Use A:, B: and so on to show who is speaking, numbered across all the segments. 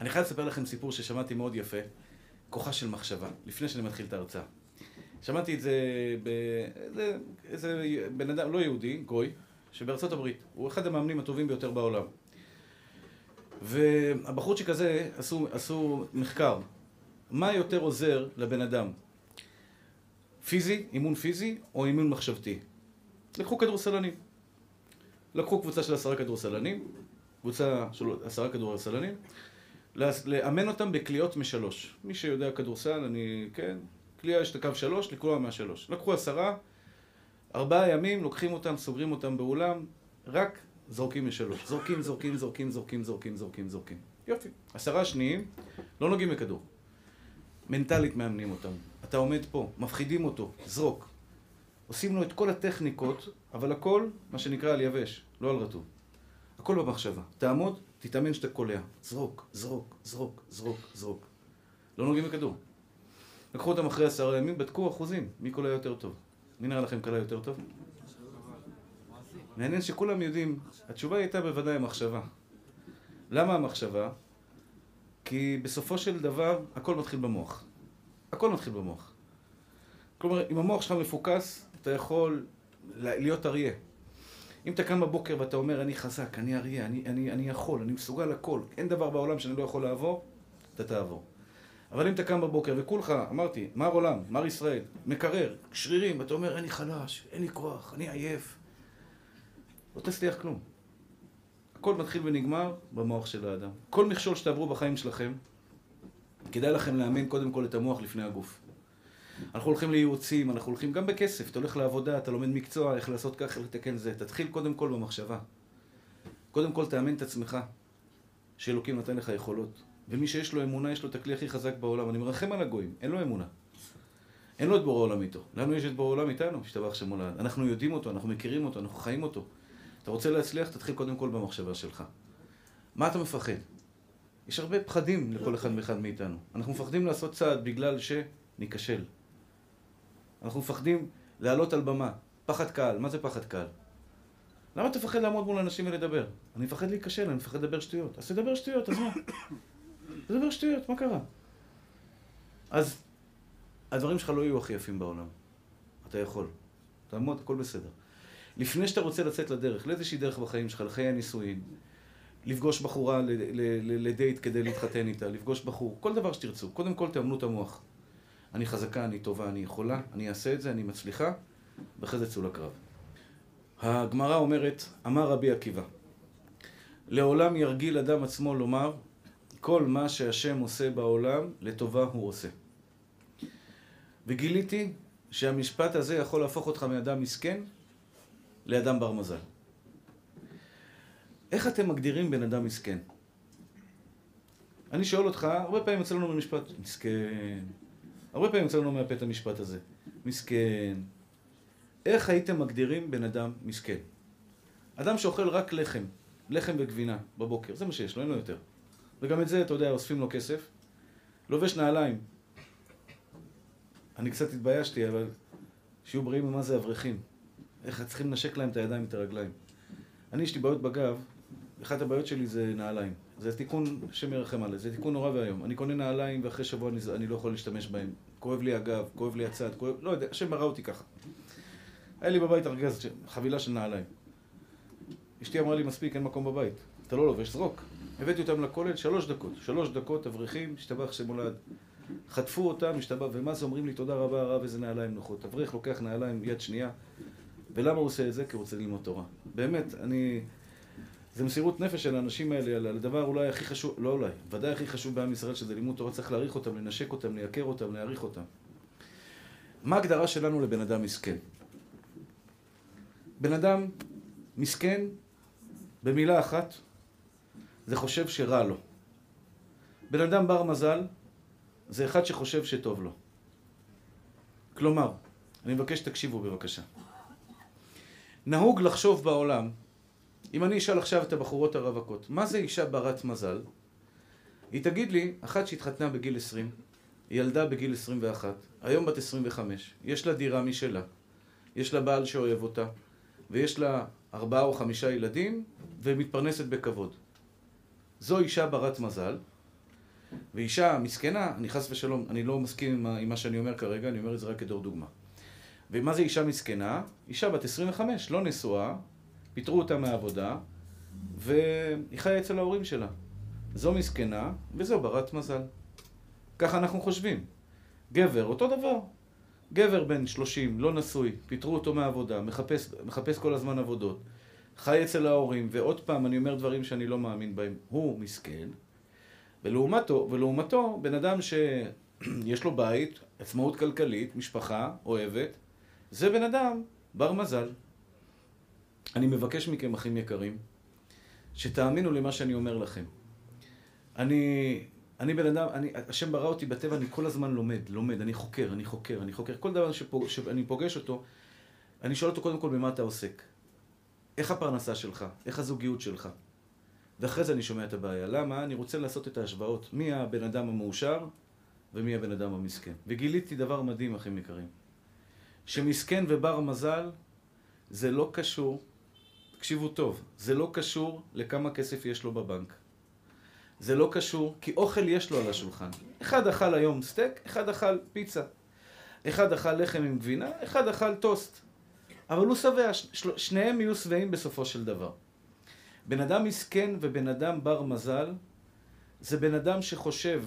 A: אני חייב לספר לכם סיפור ששמעתי מאוד יפה, כוחה של מחשבה, לפני שאני מתחיל את ההרצאה. שמעתי את זה באיזה בן אדם, לא יהודי, גוי, שבארצות הברית, הוא אחד המאמנים הטובים ביותר בעולם. והבחורצ'יק הזה עשו, עשו מחקר, מה יותר עוזר לבן אדם? פיזי, אימון פיזי, או אימון מחשבתי? לקחו כדורסלנים. לקחו קבוצה של עשרה כדורסלנים, קבוצה של עשרה כדורסלנים, לאמן אותם בקליעות משלוש. מי שיודע כדורסל, אני, כן, קליעה יש את הקו שלוש, לקלוע מהשלוש. לקחו עשרה, ארבעה ימים, לוקחים אותם, סוגרים אותם באולם, רק זורקים משלוש. זורקים, זורקים, זורקים, זורקים, זורקים, זורקים, זורקים. יופי. עשרה שניים, לא נוגעים בכדור. מנטלית מאמנים אותם. אתה עומד פה, מפחידים אותו, זרוק. עושים לו את כל הטכניקות, אבל הכל, מה שנקרא, על יבש, לא על רטוב. הכל במחשבה. תעמוד, תתאמן שאתה קולע. זרוק, זרוק, זרוק, זרוק, זרוק. לא נוגעים בכדור. לקחו אותם אחרי עשרה ימים, בדקו אחוזים, מי קולע יותר טוב. מי נראה לכם קלע יותר טוב? מעניין שכולם יודעים, התשובה הייתה בוודאי המחשבה. למה המחשבה? כי בסופו של דבר הכל מתחיל במוח. הכל מתחיל במוח. כלומר, אם המוח שלך מפוקס, אתה יכול להיות אריה. אם אתה קם בבוקר ואתה אומר, אני חזק, אני אריה, אני, אני, אני יכול, אני מסוגל הכל, אין דבר בעולם שאני לא יכול לעבור, אתה תעבור. אבל אם אתה קם בבוקר וכולך, אמרתי, מר עולם, מר ישראל, מקרר, שרירים, ואתה אומר, אני חלש, אין לי כוח, אני עייף, לא תצליח כלום. הכל מתחיל ונגמר במוח של האדם. כל מכשול שתעברו בחיים שלכם, כדאי לכם לאמן קודם כל את המוח לפני הגוף. אנחנו הולכים לייעוצים, אנחנו הולכים גם בכסף, אתה הולך לעבודה, אתה לומד מקצוע, איך לעשות ככה, איך לתקן זה. תתחיל קודם כל במחשבה. קודם כל תאמן את עצמך, שאלוקים נותן לך יכולות. ומי שיש לו אמונה, יש לו את הכלי הכי חזק בעולם. אני מרחם על הגויים, אין לו אמונה. אין לו את בורא עולם איתו. לנו יש את בורא עולם איתנו, השתבח שמולד. אנחנו יודעים אותו, אנחנו מכירים אותו, אנחנו חיים אותו. אתה רוצה להצליח, תתחיל קודם כל במחשבה שלך. מה אתה מפחד? יש הרבה פחדים לכל אחד ואחד מאיתנו. אנחנו מפחדים לעשות צעד בגלל שניכשל. אנחנו מפחדים לעלות על במה. פחד קהל. מה זה פחד קהל? למה אתה מפחד לעמוד מול אנשים ולדבר? אני מפחד להיכשל, אני מפחד לדבר שטויות. אז תדבר שטויות, אז מה? תדבר שטויות, מה קרה? אז הדברים שלך לא יהיו הכי יפים בעולם. אתה יכול. תעמוד, הכל בסדר. לפני שאתה רוצה לצאת לדרך, לאיזושהי דרך בחיים שלך, לחיי הנישואין, לפגוש בחורה לדייט כדי להתחתן איתה, לפגוש בחור, כל דבר שתרצו. קודם כל תאמנו את המוח. אני חזקה, אני טובה, אני יכולה, אני אעשה את זה, אני מצליחה, ואחרי זה צאו לקרב. הגמרא אומרת, אמר רבי עקיבא, לעולם ירגיל אדם עצמו לומר, כל מה שהשם עושה בעולם, לטובה הוא עושה. וגיליתי שהמשפט הזה יכול להפוך אותך מאדם מסכן לאדם בר מזל. איך אתם מגדירים בן אדם מסכן? אני שואל אותך, הרבה פעמים יוצא לנו במשפט, מסכן. הרבה פעמים יוצא לנו מהפה את המשפט הזה, מסכן. איך הייתם מגדירים בן אדם מסכן? אדם שאוכל רק לחם, לחם וגבינה בבוקר, זה מה שיש לו, אין לו יותר. וגם את זה, אתה יודע, אוספים לו כסף. לובש נעליים. אני קצת התביישתי, אבל שיהיו בריאים ממה זה אברכים. איך צריכים לנשק להם את הידיים ואת הרגליים. אני, יש לי בעיות בגב, אחת הבעיות שלי זה נעליים. זה תיקון שמרחם עליי, זה תיקון נורא ואיום. אני קונה נעליים ואחרי שבוע אני, אני לא יכול להשתמש בהם. כואב לי הגב, כואב לי הצד, כואב... לא יודע, השם ברא אותי ככה. היה לי בבית ארגז, חבילה של נעליים. אשתי אמרה לי, מספיק, אין מקום בבית. אתה לא לובש, זרוק. הבאתי אותם לכולל שלוש דקות. שלוש דקות, אברכים, השתבח שמולד. חטפו אותם, השתבח, ומה זה אומרים לי, תודה רבה, הרב, איזה נעליים נוחות. אברך לוקח נעליים יד שנייה, ולמה הוא עושה את זה? כי הוא רוצה ללמוד תורה. באמת, אני... זה מסירות נפש של האנשים האלה, על הדבר אולי הכי חשוב, לא אולי, ודאי הכי חשוב בעם ישראל, שזה לימוד תורה, צריך להעריך אותם, לנשק אותם, לייקר אותם, להעריך אותם. מה ההגדרה שלנו לבן אדם מסכן? בן אדם מסכן, במילה אחת, זה חושב שרע לו. בן אדם בר מזל, זה אחד שחושב שטוב לו. כלומר, אני מבקש שתקשיבו בבקשה. נהוג לחשוב בעולם, אם אני אשאל עכשיו את הבחורות הרווקות, מה זה אישה ברת מזל? היא תגיד לי, אחת שהתחתנה בגיל 20, ילדה בגיל 21, היום בת 25, יש לה דירה משלה, יש לה בעל שאוהב אותה, ויש לה ארבעה או חמישה ילדים, ומתפרנסת בכבוד. זו אישה ברת מזל, ואישה מסכנה, אני חס ושלום, אני לא מסכים עם מה שאני אומר כרגע, אני אומר את זה רק כדור דוגמה. ומה זה אישה מסכנה? אישה בת 25, לא נשואה, פיטרו אותה מהעבודה, והיא חיה אצל ההורים שלה. זו מסכנה, וזו ברת מזל. ככה אנחנו חושבים. גבר, אותו דבר. גבר בן 30, לא נשוי, פיטרו אותו מהעבודה, מחפש, מחפש כל הזמן עבודות, חי אצל ההורים, ועוד פעם, אני אומר דברים שאני לא מאמין בהם, הוא מסכן, ולעומתו, ולעומתו, בן אדם שיש לו בית, עצמאות כלכלית, משפחה, אוהבת, זה בן אדם בר מזל. אני מבקש מכם, אחים יקרים, שתאמינו למה שאני אומר לכם. אני, אני בן אדם, אני, השם ברא אותי בטבע, אני כל הזמן לומד, לומד, אני חוקר, אני חוקר, אני חוקר. כל דבר שפוג, שאני פוגש אותו, אני שואל אותו קודם כל במה אתה עוסק. איך הפרנסה שלך? איך הזוגיות שלך? ואחרי זה אני שומע את הבעיה. למה? אני רוצה לעשות את ההשוואות. מי הבן אדם המאושר ומי הבן אדם המסכן. וגיליתי דבר מדהים, אחים יקרים. שמסכן ובר מזל זה לא קשור, תקשיבו טוב, זה לא קשור לכמה כסף יש לו בבנק. זה לא קשור, כי אוכל יש לו על השולחן. אחד אכל היום סטייק, אחד אכל פיצה. אחד אכל לחם עם גבינה, אחד אכל טוסט. אבל הוא שבע, שניהם יהיו שבעים בסופו של דבר. בן אדם מסכן ובן אדם בר מזל, זה בן אדם שחושב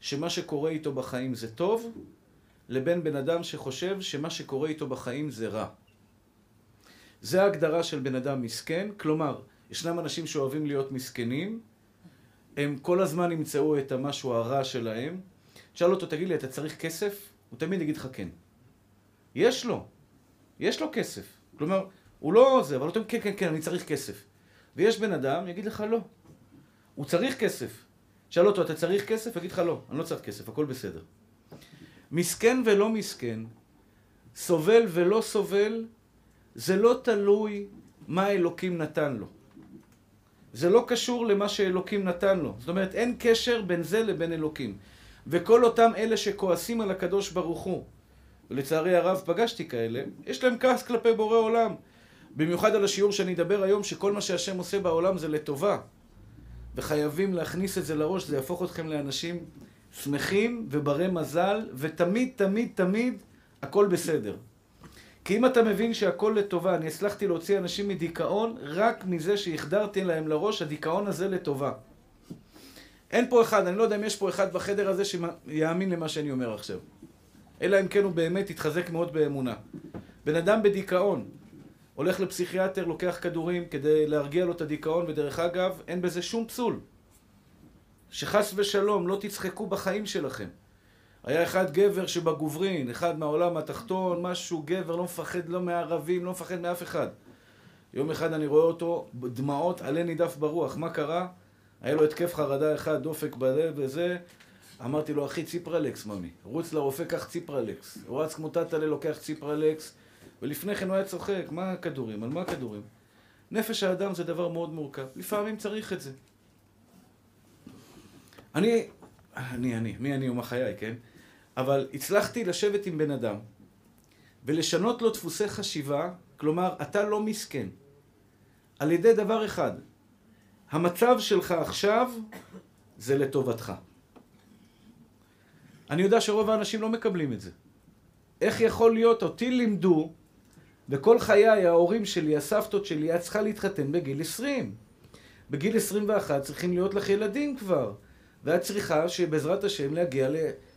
A: שמה שקורה איתו בחיים זה טוב, לבין בן אדם שחושב שמה שקורה איתו בחיים זה רע. זה ההגדרה של בן אדם מסכן, כלומר, ישנם אנשים שאוהבים להיות מסכנים, הם כל הזמן ימצאו את המשהו הרע שלהם. תשאל אותו, תגיד לי, אתה צריך כסף? הוא תמיד יגיד לך כן. יש לו, יש לו כסף. כלומר, הוא לא זה, אבל הוא תמיד, כן, כן, כן, אני צריך כסף. ויש בן אדם, יגיד לך לא. הוא צריך כסף. תשאל אותו, אתה צריך כסף? יגיד לך לא, אני לא צריך כסף, הכל בסדר. מסכן ולא מסכן, סובל ולא סובל, זה לא תלוי מה אלוקים נתן לו. זה לא קשור למה שאלוקים נתן לו. זאת אומרת, אין קשר בין זה לבין אלוקים. וכל אותם אלה שכועסים על הקדוש ברוך הוא, ולצערי הרב פגשתי כאלה, יש להם כעס כלפי בורא עולם. במיוחד על השיעור שאני אדבר היום, שכל מה שהשם עושה בעולם זה לטובה. וחייבים להכניס את זה לראש, זה יהפוך אתכם לאנשים שמחים וברי מזל, ותמיד, תמיד, תמיד, הכל בסדר. כי אם אתה מבין שהכל לטובה, אני הצלחתי להוציא אנשים מדיכאון רק מזה שהחדרתי להם לראש, הדיכאון הזה לטובה. אין פה אחד, אני לא יודע אם יש פה אחד בחדר הזה שיאמין למה שאני אומר עכשיו. אלא אם כן הוא באמת יתחזק מאוד באמונה. בן אדם בדיכאון, הולך לפסיכיאטר, לוקח כדורים כדי להרגיע לו את הדיכאון, ודרך אגב, אין בזה שום פסול. שחס ושלום לא תצחקו בחיים שלכם. היה אחד גבר שבגוברין, אחד מהעולם התחתון, משהו, גבר, לא מפחד לא מערבים, לא מפחד מאף אחד. יום אחד אני רואה אותו, דמעות עלה נידף ברוח. מה קרה? היה לו התקף חרדה אחד, דופק בלב וזה. אמרתי לו, אחי, ציפרלקס, ממי. רוץ לרופא, קח ציפרלקס. הוא רץ כמו טאטאלה, לוקח ציפרלקס, ולפני כן הוא היה צוחק. מה הכדורים? על מה הכדורים? נפש האדם זה דבר מאוד מורכב. לפעמים צריך את זה. אני, אני, אני, מי אני ומה חיי, כן? אבל הצלחתי לשבת עם בן אדם ולשנות לו דפוסי חשיבה, כלומר, אתה לא מסכן. על ידי דבר אחד, המצב שלך עכשיו זה לטובתך. אני יודע שרוב האנשים לא מקבלים את זה. איך יכול להיות, אותי לימדו, וכל חיי ההורים שלי, הסבתות שלי, את צריכה להתחתן בגיל 20. בגיל 21 צריכים להיות לך ילדים כבר. ואת צריכה שבעזרת השם להגיע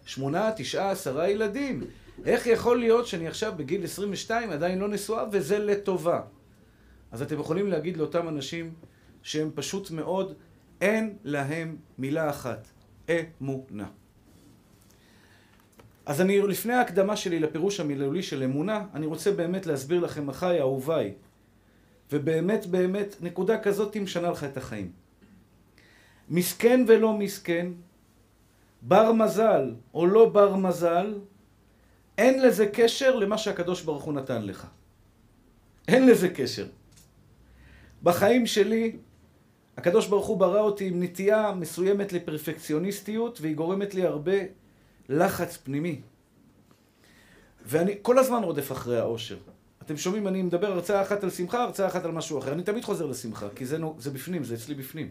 A: לשמונה, תשעה, עשרה ילדים. איך יכול להיות שאני עכשיו בגיל 22 עדיין לא נשואה וזה לטובה? אז אתם יכולים להגיד לאותם אנשים שהם פשוט מאוד, אין להם מילה אחת, אמונה. אז אני, לפני ההקדמה שלי לפירוש המילולי של אמונה, אני רוצה באמת להסביר לכם, אחיי, אהוביי, ובאמת באמת, נקודה כזאת משנה לך את החיים. מסכן ולא מסכן, בר מזל או לא בר מזל, אין לזה קשר למה שהקדוש ברוך הוא נתן לך. אין לזה קשר. בחיים שלי, הקדוש ברוך הוא ברא אותי עם נטייה מסוימת לפרפקציוניסטיות, והיא גורמת לי הרבה לחץ פנימי. ואני כל הזמן רודף אחרי האושר. אתם שומעים, אני מדבר הרצאה אחת על שמחה, הרצאה אחת על משהו אחר. אני תמיד חוזר לשמחה, כי זה, זה בפנים, זה אצלי בפנים.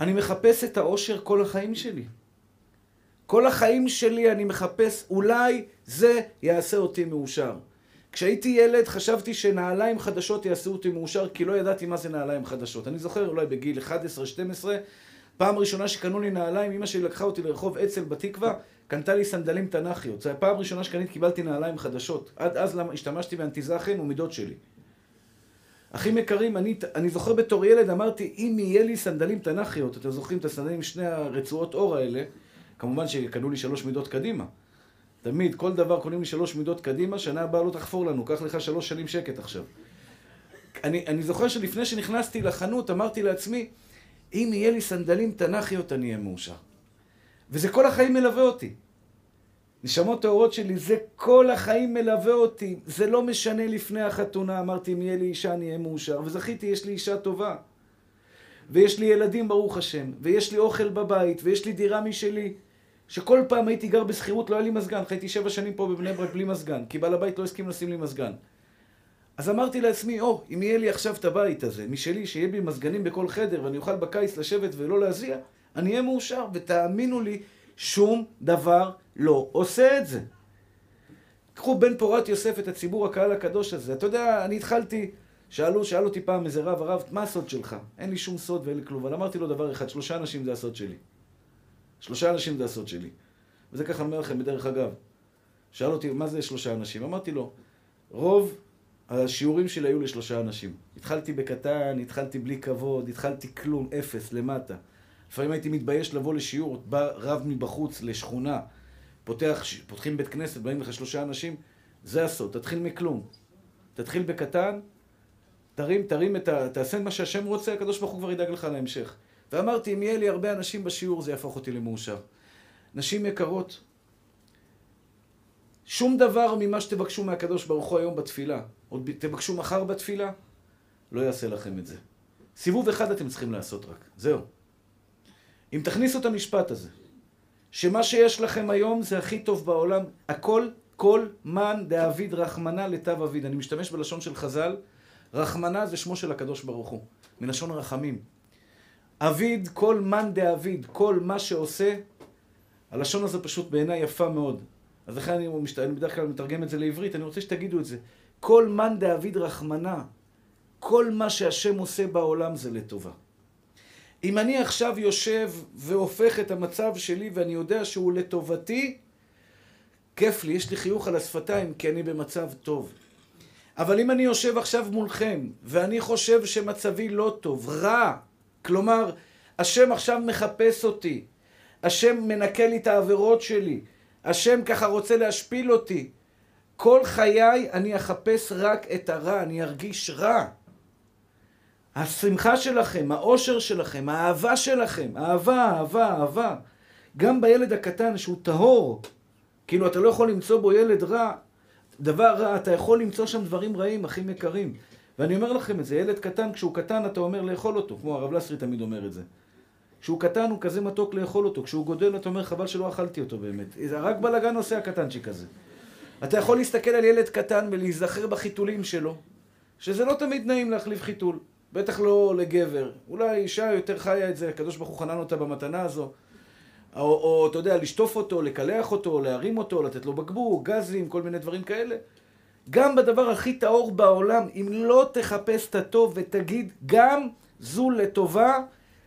A: אני מחפש את האושר כל החיים שלי. כל החיים שלי אני מחפש, אולי זה יעשה אותי מאושר. כשהייתי ילד חשבתי שנעליים חדשות יעשו אותי מאושר, כי לא ידעתי מה זה נעליים חדשות. אני זוכר אולי בגיל 11-12, פעם ראשונה שקנו לי נעליים, אמא שלי לקחה אותי לרחוב אצ"ל בתקווה, קנתה לי סנדלים תנ"כיות. זו הפעם הראשונה שקנית, קיבלתי נעליים חדשות. עד אז השתמשתי באנטיזכן ומידות שלי. אחים יקרים, אני, אני זוכר בתור ילד, אמרתי, אם יהיה לי סנדלים תנ"כיות, אתם זוכרים את הסנדלים עם שני הרצועות אור האלה, כמובן שקנו לי שלוש מידות קדימה. תמיד, כל דבר קונים לי שלוש מידות קדימה, שנה הבאה לא תחפור לנו, קח לך שלוש שנים שקט עכשיו. אני, אני זוכר שלפני שנכנסתי לחנות, אמרתי לעצמי, אם יהיה לי סנדלים תנ"כיות, אני אהיה מאושר. וזה כל החיים מלווה אותי. נשמות טהורות שלי, זה כל החיים מלווה אותי. זה לא משנה לפני החתונה, אמרתי, אם יהיה לי אישה, אני אהיה מאושר. וזכיתי, יש לי אישה טובה. ויש לי ילדים, ברוך השם. ויש לי אוכל בבית, ויש לי דירה משלי. שכל פעם הייתי גר בשכירות, לא היה לי מזגן. חייתי שבע שנים פה בבני ברק בלי מזגן, כי בעל הבית לא הסכים לשים לי מזגן. אז אמרתי לעצמי, או, oh, אם יהיה לי עכשיו את הבית הזה, משלי, שיהיה בי מזגנים בכל חדר, ואני אוכל בקיץ לשבת ולא להזיע, אני אהיה מאושר. ותאמינו לי, שום דבר לא עושה את זה. קחו בן פורת יוסף את הציבור הקהל הקדוש הזה. אתה יודע, אני התחלתי, שאלו, שאל אותי פעם איזה רב, הרב, מה הסוד שלך? אין לי שום סוד ואין לי כלום. אבל אמרתי לו דבר אחד, שלושה אנשים זה הסוד שלי. שלושה אנשים זה הסוד שלי. וזה ככה אומר לכם בדרך אגב. שאל אותי, מה זה שלושה אנשים? אמרתי לו, רוב השיעורים שלי היו לשלושה אנשים. התחלתי בקטן, התחלתי בלי כבוד, התחלתי כלום, אפס, למטה. לפעמים הייתי מתבייש לבוא לשיעור, בא רב מבחוץ לשכונה, פותח, פותחים בית כנסת, באים לך שלושה אנשים, זה הסוד, תתחיל מכלום. תתחיל בקטן, תרים, תרים את ה... תעשה מה שהשם רוצה, הקדוש ברוך הוא כבר ידאג לך להמשך. ואמרתי, אם יהיה לי הרבה אנשים בשיעור, זה יהפוך אותי למאושר. נשים יקרות, שום דבר ממה שתבקשו מהקדוש ברוך הוא היום בתפילה, עוד תבקשו מחר בתפילה, לא יעשה לכם את זה. סיבוב אחד אתם צריכים לעשות רק, זהו. אם תכניסו את המשפט הזה, שמה שיש לכם היום זה הכי טוב בעולם, הכל, כל מן דאביד רחמנא לטב אביד. אני משתמש בלשון של חז"ל, רחמנא זה שמו של הקדוש ברוך הוא, מלשון רחמים. אביד, כל מן דאביד, כל מה שעושה, הלשון הזו פשוט בעיניי יפה מאוד. אז לכן אני, משת... אני בדרך כלל מתרגם את זה לעברית, אני רוצה שתגידו את זה. כל מן דאביד רחמנא, כל מה שהשם עושה בעולם זה לטובה. אם אני עכשיו יושב והופך את המצב שלי ואני יודע שהוא לטובתי, כיף לי, יש לי חיוך על השפתיים כי אני במצב טוב. אבל אם אני יושב עכשיו מולכם ואני חושב שמצבי לא טוב, רע, כלומר, השם עכשיו מחפש אותי, השם מנקה לי את העבירות שלי, השם ככה רוצה להשפיל אותי, כל חיי אני אחפש רק את הרע, אני ארגיש רע. השמחה שלכם, האושר שלכם, האהבה שלכם, אהבה, אהבה, אהבה. גם בילד הקטן שהוא טהור, כאילו אתה לא יכול למצוא בו ילד רע, דבר רע, אתה יכול למצוא שם דברים רעים, אחים יקרים. ואני אומר לכם את זה, ילד קטן, כשהוא קטן אתה אומר לאכול אותו, כמו הרב לסרי תמיד אומר את זה. כשהוא קטן הוא כזה מתוק לאכול אותו, כשהוא גודל אתה אומר חבל שלא אכלתי אותו באמת. רק בלאגן עושה הקטנצ'יק הזה. אתה יכול להסתכל על ילד קטן ולהיזכר בחיתולים שלו, שזה לא תמיד נעים להחליף חיתול. בטח לא לגבר. אולי אישה יותר חיה את זה, הקדוש ברוך הוא חנן אותה במתנה הזו. או, או אתה יודע, לשטוף אותו, לקלח אותו, להרים אותו, לתת לו בקבוק, גזים, כל מיני דברים כאלה. גם בדבר הכי טהור בעולם, אם לא תחפש את הטוב ותגיד גם זו לטובה,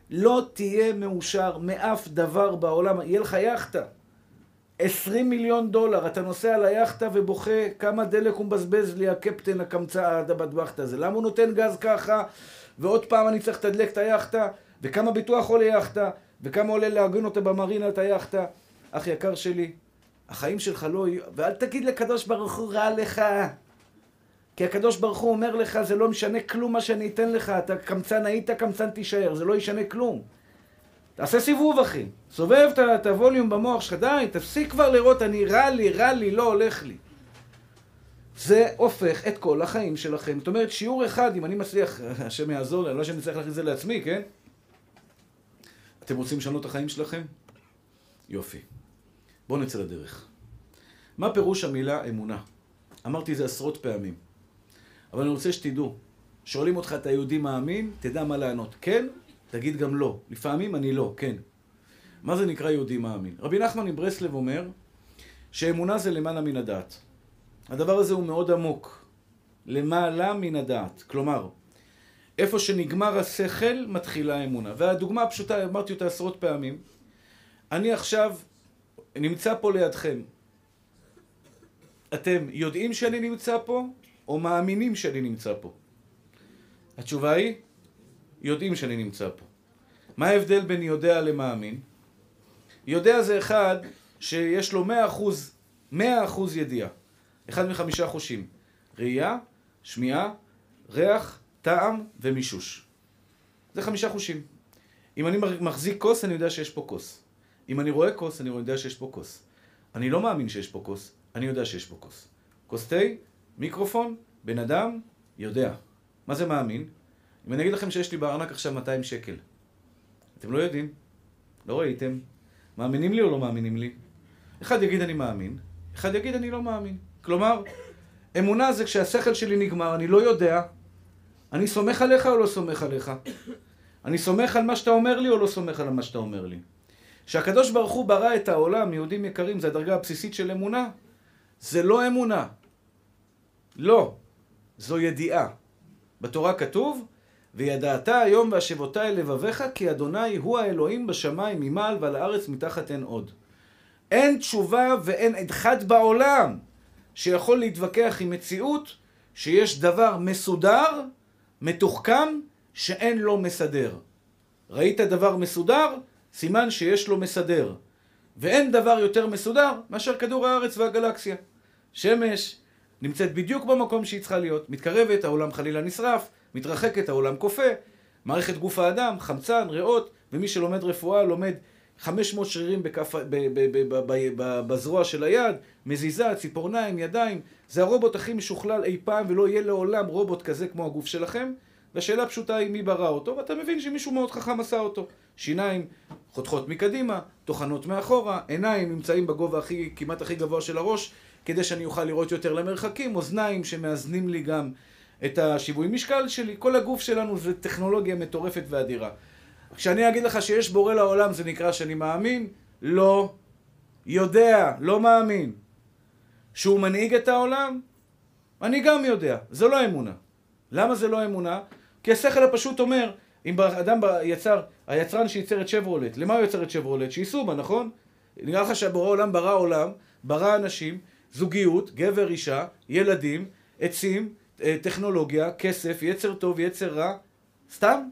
A: לא תהיה מאושר מאף דבר בעולם. יהיה לך יאכטה. 20 מיליון דולר, אתה נוסע על היאכטה ובוכה כמה דלק הוא מבזבז לי הקפטן הקמצא הבטבחת הזה. למה הוא נותן גז ככה, ועוד פעם אני צריך לתדלק את היאכטה, וכמה ביטוח עולה יאכטה, וכמה עולה להגן אותה במרינה את היאכטה. אח יקר שלי, החיים שלך לא יהיו... ואל תגיד לקדוש ברוך הוא רע לך. כי הקדוש ברוך הוא אומר לך, זה לא משנה כלום מה שאני אתן לך, אתה קמצן היית, קמצן תישאר, זה לא ישנה כלום. תעשה סיבוב, אחי. סובב את הווליום במוח שלך, די, תפסיק כבר לראות, אני רע לי, רע לי, לא הולך לי. זה הופך את כל החיים שלכם. זאת אומרת, שיעור אחד, אם אני מצליח, השם יעזור לי, לא שאני צריך להכניס את זה לעצמי, כן? אתם רוצים לשנות את החיים שלכם? יופי. בואו נצא לדרך. מה פירוש המילה אמונה? אמרתי את זה עשרות פעמים. אבל אני רוצה שתדעו, שואלים אותך, אתה יהודי מאמין? תדע מה לענות, כן תגיד גם לא. לפעמים אני לא, כן. מה זה נקרא יהודי מאמין? רבי נחמן מברסלב אומר שאמונה זה למעלה מן הדעת. הדבר הזה הוא מאוד עמוק. למעלה מן הדעת. כלומר, איפה שנגמר השכל, מתחילה האמונה. והדוגמה הפשוטה, אמרתי אותה עשרות פעמים, אני עכשיו נמצא פה לידכם. אתם יודעים שאני נמצא פה, או מאמינים שאני נמצא פה? התשובה היא, יודעים שאני נמצא פה. מה ההבדל בין יודע למאמין? יודע זה אחד שיש לו מאה אחוז, מאה אחוז ידיעה. אחד מחמישה חושים. ראייה, שמיעה, ריח, טעם ומישוש. זה חמישה חושים. אם אני מחזיק כוס, אני יודע שיש פה כוס. אם אני רואה כוס, אני יודע שיש פה כוס. אני לא מאמין שיש פה כוס, אני יודע שיש פה כוס. כוס תה, מיקרופון, בן אדם, יודע. מה זה מאמין? אם אני אגיד לכם שיש לי בארנק עכשיו 200 שקל, אתם לא יודעים, לא ראיתם, מאמינים לי או לא מאמינים לי? אחד יגיד אני מאמין, אחד יגיד אני לא מאמין. כלומר, אמונה זה כשהשכל שלי נגמר, אני לא יודע, אני סומך עליך או לא סומך עליך? אני סומך על מה שאתה אומר לי או לא סומך על מה שאתה אומר לי? כשהקדוש ברוך הוא ברא את העולם, יהודים יקרים, זה הדרגה הבסיסית של אמונה, זה לא אמונה. לא. זו ידיעה. בתורה כתוב, וידעת היום והשבותי אל לבביך, כי אדוני הוא האלוהים בשמיים ממעל ועל הארץ מתחת אין עוד. אין תשובה ואין אחד בעולם שיכול להתווכח עם מציאות שיש דבר מסודר, מתוחכם, שאין לו מסדר. ראית דבר מסודר? סימן שיש לו מסדר. ואין דבר יותר מסודר מאשר כדור הארץ והגלקסיה. שמש נמצאת בדיוק במקום שהיא צריכה להיות. מתקרבת, העולם חלילה נשרף, מתרחקת, העולם קופא. מערכת גוף האדם, חמצן, ריאות, ומי שלומד רפואה לומד 500 שרירים בכף, ב, ב, ב, ב, ב, בזרוע של היד, מזיזה, ציפורניים, ידיים. זה הרובוט הכי משוכלל אי פעם, ולא יהיה לעולם רובוט כזה כמו הגוף שלכם. והשאלה הפשוטה היא מי ברא אותו, ואתה מבין שמישהו מאוד חכם עשה אותו. שיניים חותכות מקדימה, טוחנות מאחורה, עיניים נמצאים בגובה הכי, כמעט הכי גבוה של הראש, כדי שאני אוכל לראות יותר למרחקים, אוזניים שמאזנים לי גם את השיווי משקל שלי. כל הגוף שלנו זה טכנולוגיה מטורפת ואדירה. כשאני אגיד לך שיש בורא לעולם זה נקרא שאני מאמין? לא. יודע, לא מאמין. שהוא מנהיג את העולם? אני גם יודע. זה לא אמונה. למה זה לא אמונה? כי השכל הפשוט אומר, אם אדם יצר, היצרן שייצר את שברולט, למה הוא יצר את שברולט? שייסעו בה, נכון? נראה לך שהבורא עולם ברא עולם, ברא אנשים, זוגיות, גבר, אישה, ילדים, עצים, טכנולוגיה, כסף, יצר טוב, יצר רע, סתם?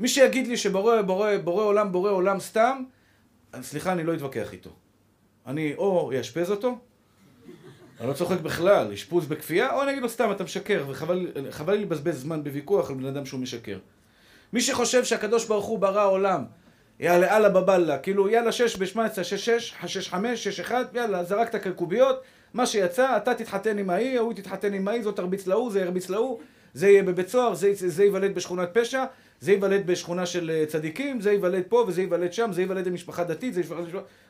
A: מי שיגיד לי שבורא בורא, בורא עולם, בורא עולם סתם, סליחה, אני לא אתווכח איתו. אני או אאשפז אני לא צוחק בכלל, אשפוז בכפייה, או אני אגיד לו סתם, אתה משקר, וחבל לי לבזבז זמן בוויכוח על בן אדם שהוא משקר. מי שחושב שהקדוש ברוך הוא ברא עולם, יאללה אללה בבאללה, כאילו יאללה שש בשמע יצא שש שש, שש חמש, שש אחד, יאללה, זרקת קרקוביות, מה שיצא, אתה תתחתן עם ההיא, ההוא תתחתן עם ההיא, זאת תרביץ להוא, זה ירביץ להוא, זה יהיה בבית סוהר, זה, זה ייוולד בשכונת פשע, זה ייוולד בשכונה של אה, צדיקים, זה ייוולד פה וזה ייוולד שם, זה ייוולד במשפחה דתית, זה ייוולד...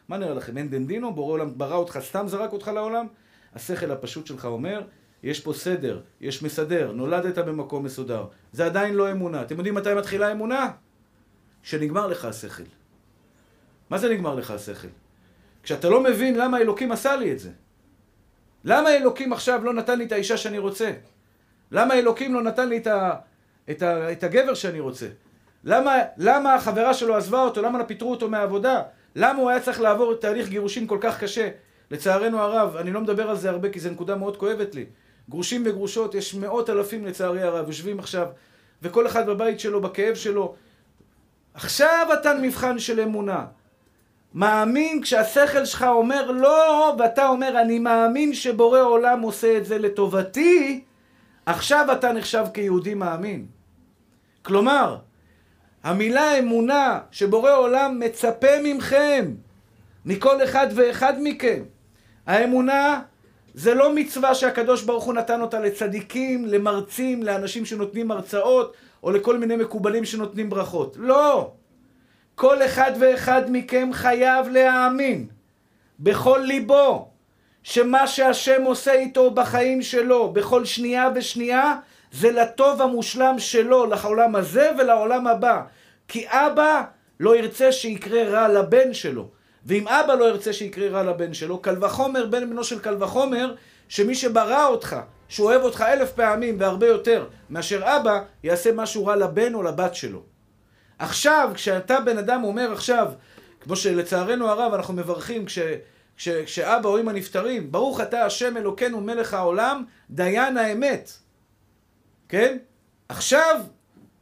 A: מה נראה לכם, אין דנדינו, בורא עולם ברא אותך, סתם זרק אותך לעולם? השכל הפשוט שלך אומר, יש פה סדר, יש מסדר, נולדת במקום מסודר. זה עדיין לא אמונה. אתם יודעים מתי מתחילה אמונה? כשנגמר לך השכל. מה זה נגמר לך השכל? כשאתה לא מבין למה אלוקים עשה לי את זה. למה אלוקים עכשיו לא נתן לי את האישה שאני רוצה? למה אלוקים לא נתן לי את, ה, את, ה, את הגבר שאני רוצה? למה, למה החברה שלו עזבה אותו? למה לא פיטרו אותו מהעבודה? למה הוא היה צריך לעבור תהליך גירושים כל כך קשה? לצערנו הרב, אני לא מדבר על זה הרבה כי זו נקודה מאוד כואבת לי. גרושים וגרושות, יש מאות אלפים לצערי הרב, יושבים עכשיו, וכל אחד בבית שלו, בכאב שלו. עכשיו אתה מבחן של אמונה. מאמין כשהשכל שלך אומר לא, ואתה אומר אני מאמין שבורא עולם עושה את זה לטובתי, עכשיו אתה נחשב כיהודי מאמין. כלומר, המילה אמונה שבורא עולם מצפה מכם, מכל אחד ואחד מכם, האמונה זה לא מצווה שהקדוש ברוך הוא נתן אותה לצדיקים, למרצים, לאנשים שנותנים הרצאות, או לכל מיני מקובלים שנותנים ברכות. לא! כל אחד ואחד מכם חייב להאמין בכל ליבו שמה שהשם עושה איתו בחיים שלו, בכל שנייה ושנייה,
B: זה לטוב המושלם שלו, לעולם הזה ולעולם הבא. כי אבא לא ירצה שיקרה רע לבן שלו. ואם אבא לא ירצה שיקרה רע לבן שלו, קל וחומר, בן בנו של קל וחומר, שמי שברא אותך, שהוא אוהב אותך אלף פעמים והרבה יותר מאשר אבא, יעשה משהו רע לבן או לבת שלו. עכשיו, כשאתה בן אדם אומר עכשיו, כמו שלצערנו הרב אנחנו מברכים כש, כש, כשאבא או אמא נפטרים, ברוך אתה השם אלוקינו מלך העולם, דיין האמת. כן? עכשיו,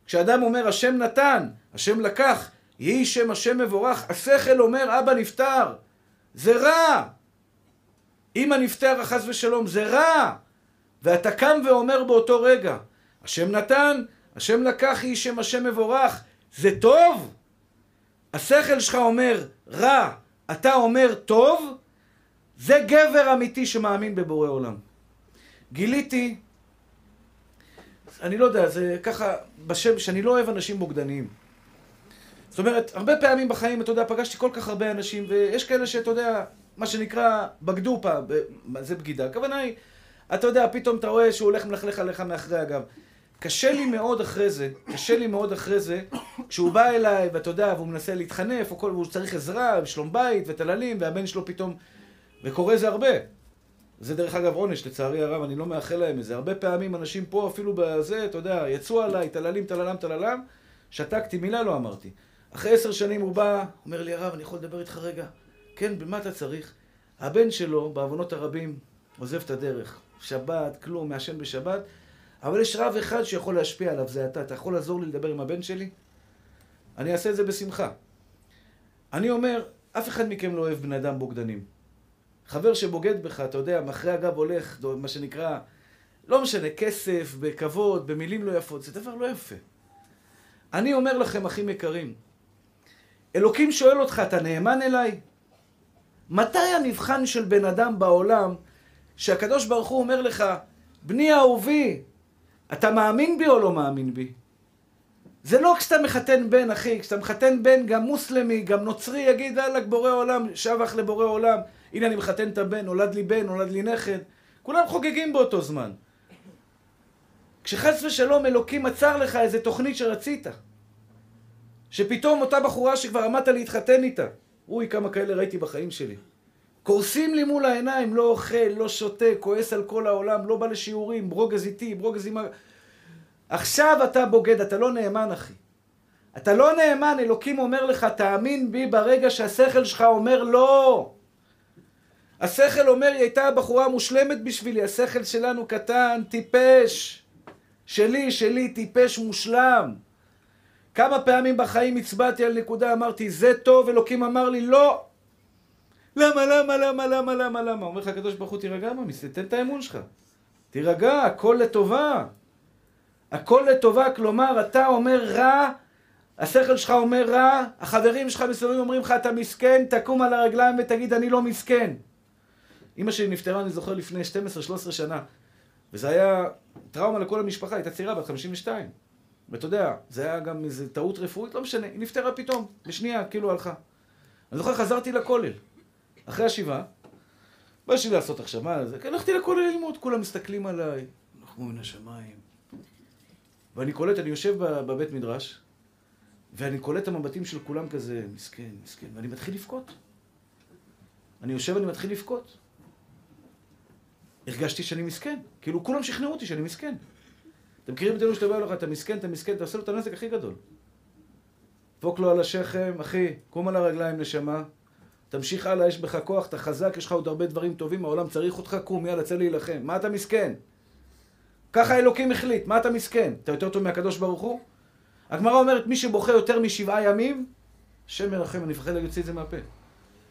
B: כשאדם אומר השם נתן, השם לקח, יהי שם השם מבורך, השכל אומר אבא נפטר, זה רע. אמא נפטר חס ושלום, זה רע. ואתה קם ואומר באותו רגע, השם נתן, השם לקח, יהי שם השם מבורך, זה טוב? השכל שלך אומר רע, אתה אומר טוב? זה גבר אמיתי שמאמין בבורא עולם. גיליתי, אני לא יודע, זה ככה בשם, שאני לא אוהב אנשים בוגדניים. זאת אומרת, הרבה פעמים בחיים, אתה יודע, פגשתי כל כך הרבה אנשים, ויש כאלה שאתה יודע, מה שנקרא, בגדו פעם, זה בגידה. הכוונה היא, אתה יודע, פתאום אתה רואה שהוא הולך מלכלך עליך מאחרי הגב. קשה לי מאוד אחרי זה, קשה לי מאוד אחרי זה, כשהוא בא אליי, ואתה יודע, והוא מנסה להתחנף, או כל, והוא צריך עזרה, ושלום בית, וטללים, והבן שלו פתאום... וקורה זה הרבה. זה דרך אגב עונש, לצערי הרב, אני לא מאחל להם את זה. הרבה פעמים אנשים פה, אפילו בזה, אתה יודע, יצאו עליי, טללים, טללם, טללם, שתקתי, מילה לא אמרתי. אחרי עשר שנים הוא בא, אומר לי, הרב, אני יכול לדבר איתך רגע? כן, במה אתה צריך? הבן שלו, בעוונות הרבים, עוזב את הדרך. שבת, כלום, מעשן בשבת, אבל יש רב אחד שיכול להשפיע עליו, זה אתה. אתה יכול לעזור לי לדבר עם הבן שלי? אני אעשה את זה בשמחה. אני אומר, אף אחד מכם לא אוהב בני אדם בוגדנים. חבר שבוגד בך, אתה יודע, מאחרי הגב הולך, מה שנקרא, לא משנה, כסף, בכבוד, במילים לא יפות, זה דבר לא יפה. אני אומר לכם, אחים יקרים, אלוקים שואל אותך, אתה נאמן אליי? מתי המבחן של בן אדם בעולם שהקדוש ברוך הוא אומר לך, בני אהובי, אתה מאמין בי או לא מאמין בי? זה לא כשאתה מחתן בן, אחי, כשאתה מחתן בן גם מוסלמי, גם נוצרי, יגיד, אללה, בורא עולם, שבח לבורא עולם, הנה אני מחתן את הבן, נולד לי בן, נולד לי נכד. כולם חוגגים באותו זמן. כשחס ושלום אלוקים עצר לך איזה תוכנית שרצית, שפתאום אותה בחורה שכבר עמדת להתחתן איתה, אוי, כמה כאלה ראיתי בחיים שלי. קורסים לי מול העיניים, לא אוכל, לא שותה, כועס על כל העולם, לא בא לשיעורים, ברוגז איתי, ברוגז עם... עכשיו אתה בוגד, אתה לא נאמן, אחי. אתה לא נאמן, אלוקים אומר לך, תאמין בי ברגע שהשכל שלך אומר לא. השכל אומר, היא הייתה הבחורה מושלמת בשבילי, השכל שלנו קטן, טיפש. שלי, שלי, טיפש מושלם. כמה פעמים בחיים הצבעתי על נקודה, אמרתי, זה טוב, אלוקים אמר לי, לא. למה, למה, למה, למה, למה, למה? אומר לך הקדוש ברוך הוא, תירגע, מה, תן את האמון שלך. תירגע, הכל לטובה. הכל לטובה, כלומר, אתה אומר רע, השכל שלך אומר רע, החברים שלך מסביב אומרים לך, אתה מסכן, תקום על הרגליים ותגיד, אני לא מסכן. אמא שלי נפטרה, אני זוכר, לפני 12-13 שנה. וזה היה טראומה לכל המשפחה, הייתה צעירה בת 52. ואתה יודע, זה היה גם איזו טעות רפואית, לא משנה, היא נפטרה פתאום, בשנייה, כאילו הלכה. אני זוכר, חזרתי לכולל. אחרי השבעה, מה יש לי לעשות עכשיו? מה זה? הלכתי לכולל ללמוד, כולם מסתכלים עליי, נחמו מן השמיים. ואני קולט, אני יושב בבית מדרש, ואני קולט את המבטים של כולם כזה, מסכן, מסכן, ואני מתחיל לבכות. אני יושב ואני מתחיל לבכות. הרגשתי שאני מסכן. כאילו, כולם שכנעו אותי שאני מסכן. אתם מכירים את אלו שאתה בא לך, אתה מסכן, אתה מסכן, אתה עושה לו את הנזק הכי גדול. דפוק לו על השכם, אחי, קום על הרגליים, נשמה. תמשיך הלאה, יש בך כוח, אתה חזק, יש לך עוד הרבה דברים טובים, העולם צריך אותך, קום, יאללה, צא להילחם. מה אתה מסכן? ככה אלוקים החליט, מה אתה מסכן? אתה יותר טוב מהקדוש ברוך הוא? הגמרא אומרת, מי שבוכה יותר משבעה ימים, השם מרחם, אני מפחד להוציא את זה מהפה.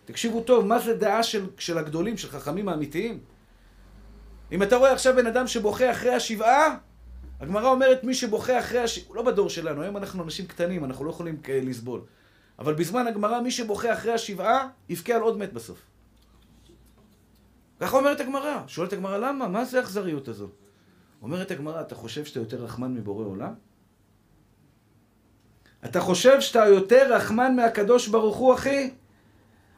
B: תקשיבו טוב, מה זה דעה של, של הגדולים, של חכמים האמיתיים? אם אתה רואה עכשיו בן אדם שבוכה אחרי השבעה, הגמרא אומרת מי שבוכה אחרי השבעה, לא בדור שלנו, היום אנחנו אנשים קטנים, אנחנו לא יכולים לסבול. אבל בזמן הגמרא, מי שבוכה אחרי השבעה, יבכה על עוד מת בסוף. ככה אומרת הגמרא. שואלת הגמרא, למה? מה זה האכזריות הזו? אומרת הגמרא, אתה חושב שאתה יותר רחמן מבורא עולם? אתה חושב שאתה יותר רחמן מהקדוש ברוך הוא, אחי?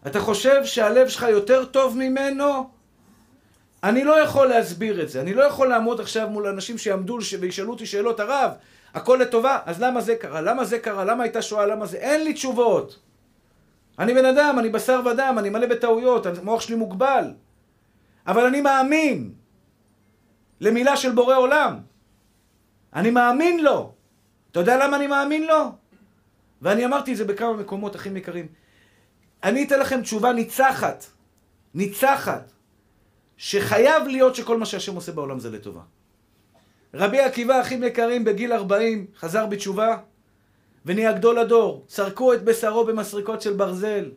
B: אתה חושב שהלב שלך יותר טוב ממנו? אני לא יכול להסביר את זה. אני לא יכול לעמוד עכשיו מול אנשים שיעמדו וישאלו אותי שאלות הרב. הכל לטובה, אז למה זה קרה? למה זה קרה? למה הייתה שואה? למה זה? אין לי תשובות. אני בן אדם, אני בשר ודם, אני מלא בטעויות, המוח שלי מוגבל. אבל אני מאמין למילה של בורא עולם. אני מאמין לו. אתה יודע למה אני מאמין לו? ואני אמרתי את זה בכמה מקומות, אחים יקרים. אני אתן לכם תשובה ניצחת, ניצחת, שחייב להיות שכל מה שהשם עושה בעולם זה לטובה. רבי עקיבא, אחים יקרים, בגיל 40, חזר בתשובה, ונהיה גדול הדור. סרקו את בשרו במסריקות של ברזל.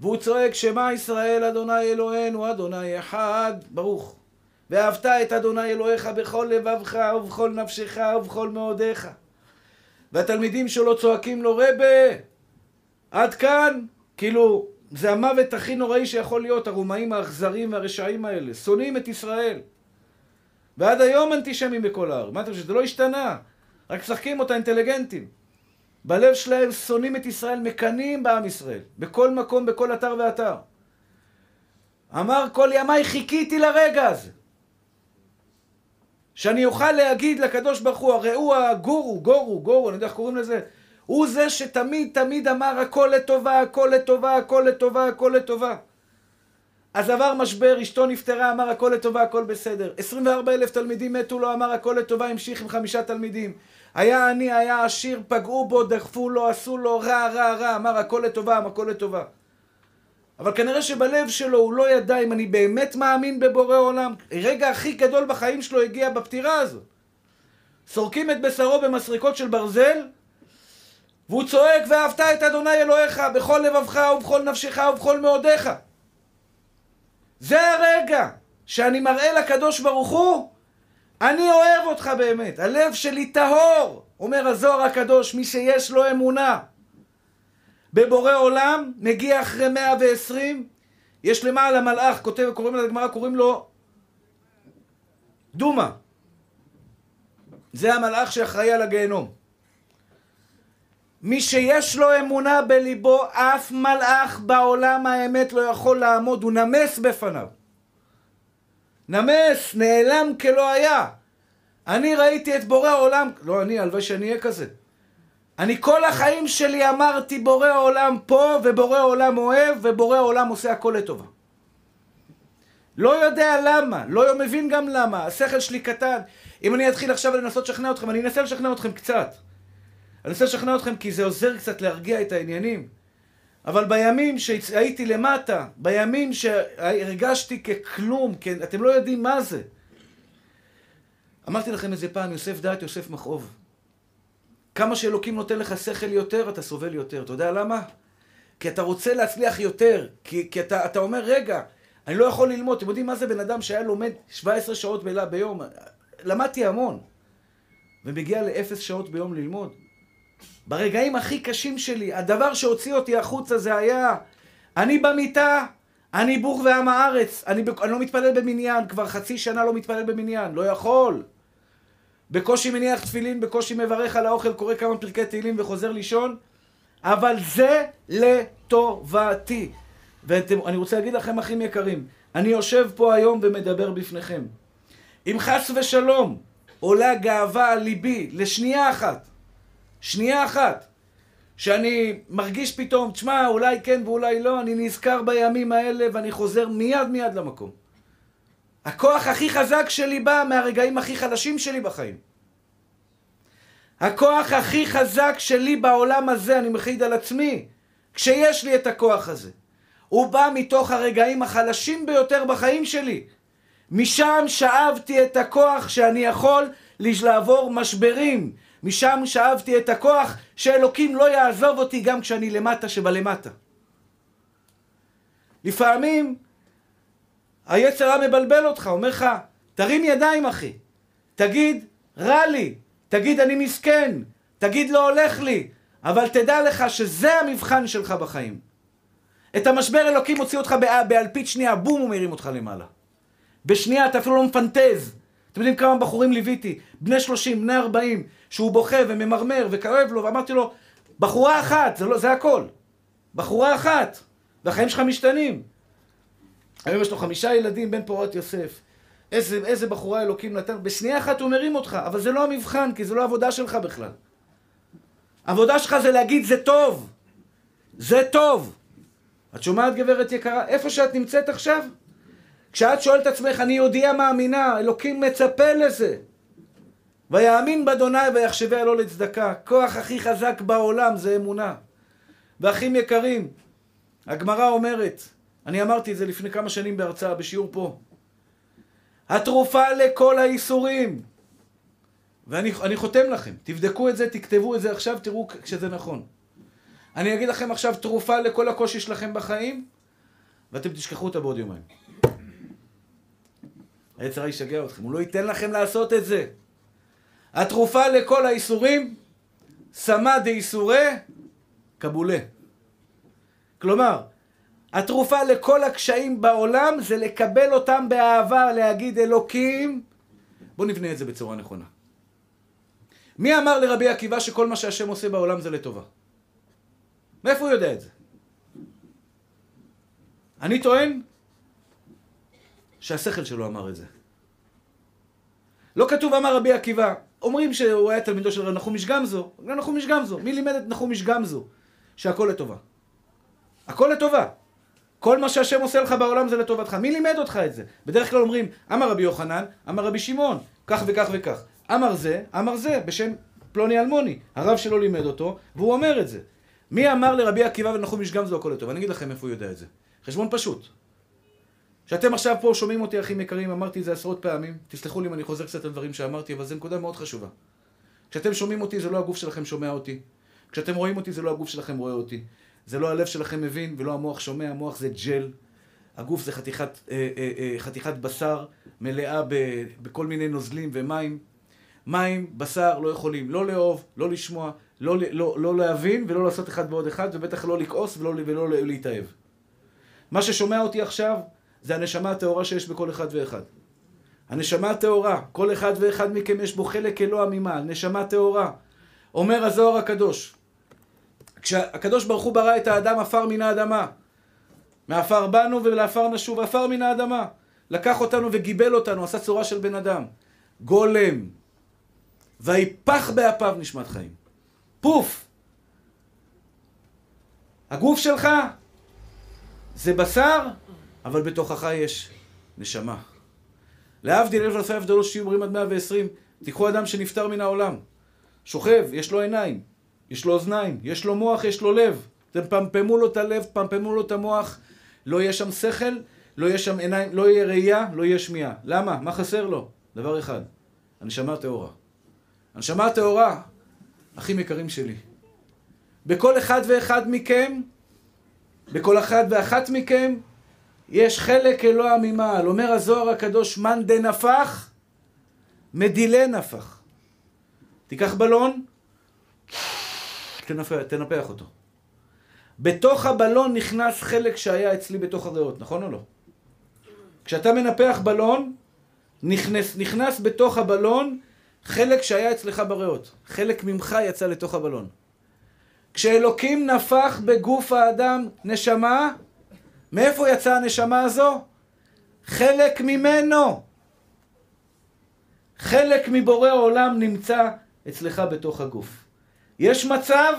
B: והוא צועק, שמע ישראל, אדוני אלוהינו, אדוני אחד, ברוך. ואהבת את אדוני אלוהיך בכל לבבך ובכל נפשך ובכל מאודיך. והתלמידים שלו צועקים לו, רבה, עד כאן, כאילו, זה המוות הכי נוראי שיכול להיות, הרומאים האכזרים והרשעים האלה, שונאים את ישראל. ועד היום אנטישמים בכל הארץ. מה אתה חושב, שזה לא השתנה? רק משחקים אותה אינטליגנטים. בלב שלהם שונאים את ישראל, מקנאים בעם ישראל. בכל מקום, בכל אתר ואתר. אמר כל ימיי חיכיתי לרגע הזה. שאני אוכל להגיד לקדוש ברוך הוא, הרי הוא הגורו, גורו, גורו, אני יודע איך קוראים לזה. הוא זה שתמיד תמיד אמר הכל לטובה, הכל לטובה, הכל לטובה, הכל לטובה. אז עבר משבר, אשתו נפטרה, אמר הכל לטובה, הכל בסדר. 24 אלף תלמידים מתו לו, אמר הכל לטובה, המשיך עם חמישה תלמידים. היה עני, היה עשיר, פגעו בו, דחפו לו, עשו לו רע, רע, רע, אמר הכל לטובה, הכל לטובה. אבל כנראה שבלב שלו הוא לא ידע אם אני באמת מאמין בבורא עולם. רגע הכי גדול בחיים שלו הגיע בפטירה הזו. סורקים את בשרו במסריקות של ברזל, והוא צועק, ואהבת את אדוני אלוהיך בכל לבבך ובכל נפשך ובכל מאודיך. זה הרגע שאני מראה לקדוש ברוך הוא, אני אוהב אותך באמת, הלב שלי טהור, אומר הזוהר הקדוש, מי שיש לו אמונה. בבורא עולם, מגיע אחרי 120, יש למעלה מלאך, כותב, קוראים לגמרא, קוראים לו דומה. זה המלאך שאחראי על הגיהנום. מי שיש לו אמונה בליבו, אף מלאך בעולם האמת לא יכול לעמוד, הוא נמס בפניו. נמס, נעלם כלא היה. אני ראיתי את בורא העולם, לא אני, הלוואי שאני אהיה כזה. אני כל החיים שלי אמרתי בורא עולם פה, ובורא עולם אוהב, ובורא עולם עושה הכל לטובה. לא יודע למה, לא מבין גם למה, השכל שלי קטן. אם אני אתחיל עכשיו לנסות לשכנע אתכם, אני אנסה לשכנע אתכם קצת. אני אנסה לשכנע אתכם כי זה עוזר קצת להרגיע את העניינים. אבל בימים שהייתי למטה, בימים שהרגשתי ככלום, כי אתם לא יודעים מה זה. אמרתי לכם איזה פעם, יוסף דעת, יוסף מכאוב. כמה שאלוקים נותן לך שכל יותר, אתה סובל יותר. אתה יודע למה? כי אתה רוצה להצליח יותר. כי, כי אתה, אתה אומר, רגע, אני לא יכול ללמוד. אתם יודעים מה זה בן אדם שהיה לומד 17 שעות ביום? למדתי המון. ומגיע לאפס שעות ביום ללמוד. ברגעים הכי קשים שלי, הדבר שהוציא אותי החוצה זה היה, אני במיטה, אני בור ועם הארץ, אני, אני לא מתפלל במניין, כבר חצי שנה לא מתפלל במניין, לא יכול. בקושי מניח תפילין, בקושי מברך על האוכל, קורא כמה פרקי תהילים וחוזר לישון, אבל זה לטובתי. ואני רוצה להגיד לכם, אחים יקרים, אני יושב פה היום ומדבר בפניכם. אם חס ושלום עולה גאווה על ליבי לשנייה אחת, שנייה אחת, שאני מרגיש פתאום, תשמע, אולי כן ואולי לא, אני נזכר בימים האלה ואני חוזר מיד מיד למקום. הכוח הכי חזק שלי בא מהרגעים הכי חלשים שלי בחיים. הכוח הכי חזק שלי בעולם הזה, אני מחליט על עצמי, כשיש לי את הכוח הזה. הוא בא מתוך הרגעים החלשים ביותר בחיים שלי. משם שאבתי את הכוח שאני יכול לעבור משברים. משם שאבתי את הכוח שאלוקים לא יעזוב אותי גם כשאני למטה שבלמטה. לפעמים היצר הרע מבלבל אותך, אומר לך, תרים ידיים אחי, תגיד, רע לי, תגיד, אני מסכן, תגיד, לא הולך לי, אבל תדע לך שזה המבחן שלך בחיים. את המשבר אלוקים מוציא אותך באלפית שנייה, בום, הוא מרים אותך למעלה. בשנייה אתה אפילו לא מפנטז. אתם יודעים כמה בחורים ליוויתי, בני 30, בני 40, שהוא בוכה וממרמר וכואב לו, ואמרתי לו, בחורה אחת, זה, לא, זה הכל. בחורה אחת, והחיים שלך משתנים. היום יש לו חמישה ילדים, בן פורת יוסף. איזה, איזה בחורה אלוקים נתן, בשנייה אחת הוא מרים אותך, אבל זה לא המבחן, כי זה לא עבודה שלך בכלל. העבודה שלך זה להגיד זה טוב, זה טוב. את שומעת גברת יקרה? איפה שאת נמצאת עכשיו? כשאת שואלת עצמך, אני יהודייה מאמינה, אלוקים מצפה לזה. ויאמין באדוני ויחשביה לא לצדקה. כוח הכי חזק בעולם זה אמונה. ואחים יקרים, הגמרא אומרת, אני אמרתי את זה לפני כמה שנים בהרצאה, בשיעור פה. התרופה לכל האיסורים, ואני חותם לכם, תבדקו את זה, תכתבו את זה עכשיו, תראו כשזה נכון. אני אגיד לכם עכשיו תרופה לכל הקושי שלכם בחיים, ואתם תשכחו אותה בעוד יומיים. היצר ישגע אתכם, הוא לא ייתן לכם לעשות את זה. התרופה לכל האיסורים, סמא דאיסורי קבולה. כלומר, התרופה לכל הקשיים בעולם זה לקבל אותם באהבה, להגיד אלוקים, בואו נבנה את זה בצורה נכונה. מי אמר לרבי עקיבא שכל מה שהשם עושה בעולם זה לטובה? מאיפה הוא יודע את זה? אני טוען שהשכל שלו אמר את זה. לא כתוב אמר רבי עקיבא. אומרים שהוא היה תלמידו של נחומיש גמזו. נחומיש גמזו. מי לימד את נחומיש גמזו? שהכל לטובה. הכל לטובה. כל מה שהשם עושה לך בעולם זה לטובתך. מי לימד אותך את זה? בדרך כלל אומרים, אמר רבי יוחנן, אמר רבי שמעון, כך וכך וכך. אמר זה, אמר זה, בשם פלוני אלמוני. הרב שלו לימד אותו, והוא אומר את זה. מי אמר לרבי עקיבא ונחום איש גמזו הכל לטוב? אני אגיד לכם איפה הוא יודע את זה. חשבון פשוט. שאתם עכשיו פה שומעים אותי, אחים יקרים, אמרתי את זה עשרות פעמים, תסלחו לי אם אני חוזר קצת על דברים שאמרתי, אבל זו נקודה מאוד חשובה. כשאתם שומעים אותי, זה לא הגוף שלכם שומע אותי. כשאתם רואים אותי, זה לא הגוף שלכם רואה אותי. זה לא הלב שלכם מבין ולא המוח שומע, המוח זה ג'ל. הגוף זה חתיכת, אה, אה, אה, חתיכת בשר מלאה ב, בכל מיני נוזלים ומים. מים, בשר, לא יכולים לא לאהוב, לא לשמוע, לא, לא, לא להבין ולא לעשות אחד ועוד אחד, ובטח לא לכעוס ולא, ולא להתאהב. מה ששומע אותי עכשיו זה הנשמה הטהורה שיש בכל אחד ואחד. הנשמה הטהורה, כל אחד ואחד מכם יש בו חלק אלוה ממעל, נשמה טהורה. אומר הזוהר הקדוש, כשהקדוש ברוך הוא ברא את האדם עפר מן האדמה, מעפר באנו ולעפר נשוב, עפר מן האדמה. לקח אותנו וגיבל אותנו, עשה צורה של בן אדם. גולם. ויפח באפיו נשמת חיים. פוף! הגוף שלך זה בשר, אבל בתוכך יש נשמה. להבדיל אלף אלפי הבדלות שיהיו בריאים עד 120, תיקחו אדם שנפטר מן העולם. שוכב, יש לו עיניים, יש לו אוזניים, יש לו מוח, יש לו לב. תפמפמו לו את הלב, תפמפמו לו את המוח, לא יהיה שם שכל, לא יהיה שם עיניים, לא יהיה ראייה, לא יהיה שמיעה. למה? מה חסר לו? דבר אחד, הנשמה הטהורה. הנשמה הטהורה, אחים יקרים שלי, בכל אחד ואחד מכם, בכל אחד ואחת מכם, יש חלק אלוה ממעל. אומר הזוהר הקדוש, מאן דנפח, מדילה נפח. תיקח בלון, תנפח, תנפח אותו. בתוך הבלון נכנס חלק שהיה אצלי בתוך הריאות, נכון או לא? כשאתה מנפח בלון, נכנס, נכנס בתוך הבלון חלק שהיה אצלך בריאות. חלק ממך יצא לתוך הבלון. כשאלוקים נפח בגוף האדם נשמה, מאיפה יצאה הנשמה הזו? חלק ממנו. חלק מבורא העולם נמצא אצלך בתוך הגוף. יש מצב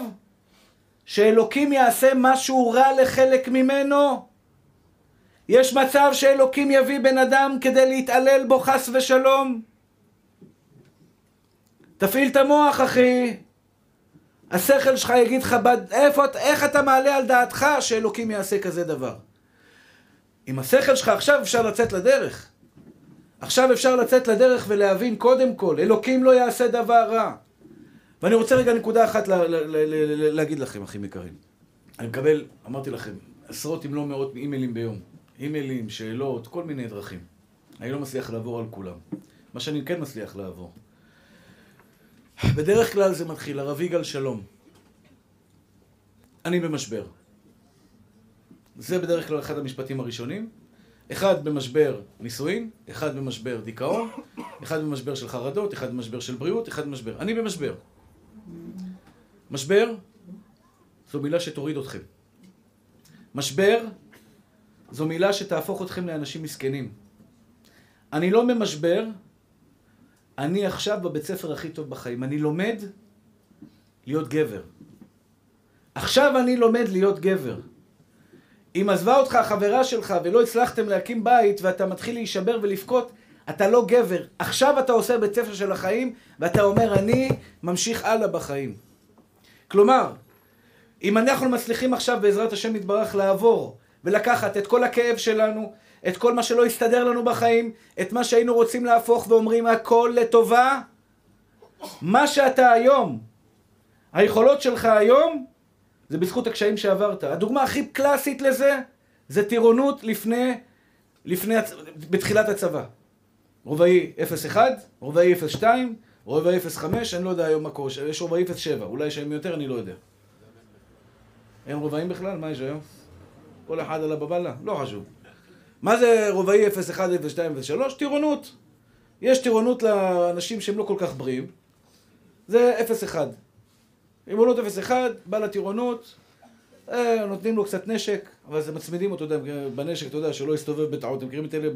B: שאלוקים יעשה משהו רע לחלק ממנו? יש מצב שאלוקים יביא בן אדם כדי להתעלל בו חס ושלום? תפעיל את המוח, אחי. השכל שלך יגיד לך, איפה, איך אתה מעלה על דעתך שאלוקים יעשה כזה דבר? עם השכל שלך עכשיו אפשר לצאת לדרך. עכשיו אפשר לצאת לדרך ולהבין קודם כל, אלוקים לא יעשה דבר רע. ואני רוצה רגע נקודה אחת לה, לה, לה, לה, להגיד לכם, אחים יקרים. אני מקבל, אמרתי לכם, עשרות אם לא מאות אימיילים ביום. אימיילים, שאלות, כל מיני דרכים. אני לא מצליח לעבור על כולם. מה שאני כן מצליח לעבור. בדרך כלל זה מתחיל, הרב יגאל שלום. אני במשבר. זה בדרך כלל אחד המשפטים הראשונים. אחד במשבר נישואין, אחד במשבר דיכאון, אחד במשבר של חרדות, אחד במשבר של בריאות, אחד במשבר. אני במשבר. משבר זו מילה שתוריד אתכם. משבר זו מילה שתהפוך אתכם לאנשים מסכנים. אני לא ממשבר, אני עכשיו בבית ספר הכי טוב בחיים. אני לומד להיות גבר. עכשיו אני לומד להיות גבר. אם עזבה אותך החברה שלך ולא הצלחתם להקים בית ואתה מתחיל להישבר ולבכות, אתה לא גבר. עכשיו אתה עושה בית ספר של החיים ואתה אומר, אני ממשיך הלאה בחיים. כלומר, אם אנחנו מצליחים עכשיו בעזרת השם יתברך לעבור ולקחת את כל הכאב שלנו, את כל מה שלא הסתדר לנו בחיים, את מה שהיינו רוצים להפוך ואומרים הכל לטובה, מה שאתה היום, היכולות שלך היום, זה בזכות הקשיים שעברת. הדוגמה הכי קלאסית לזה, זה טירונות לפני, לפני, בתחילת הצבא. רובעי 01, רובעי 02, רובעי 05, אני לא יודע היום מה קורה, יש רובעי 07, אולי שהם יותר, אני לא יודע. אין רובעים בכלל? מה יש היום? כל אחד על הבבלה? לא חשוב. מה זה רובעי 01, 02 ו-03? טירונות. יש טירונות לאנשים שהם לא כל כך בריאים. זה 01. ריבונות 01, בא לטירונות, אה, נותנים לו קצת נשק, אבל זה מצמידים אותו, אתה יודע, בנשק, אתה יודע, שלא יסתובב בטעות. אתם מכירים את אלה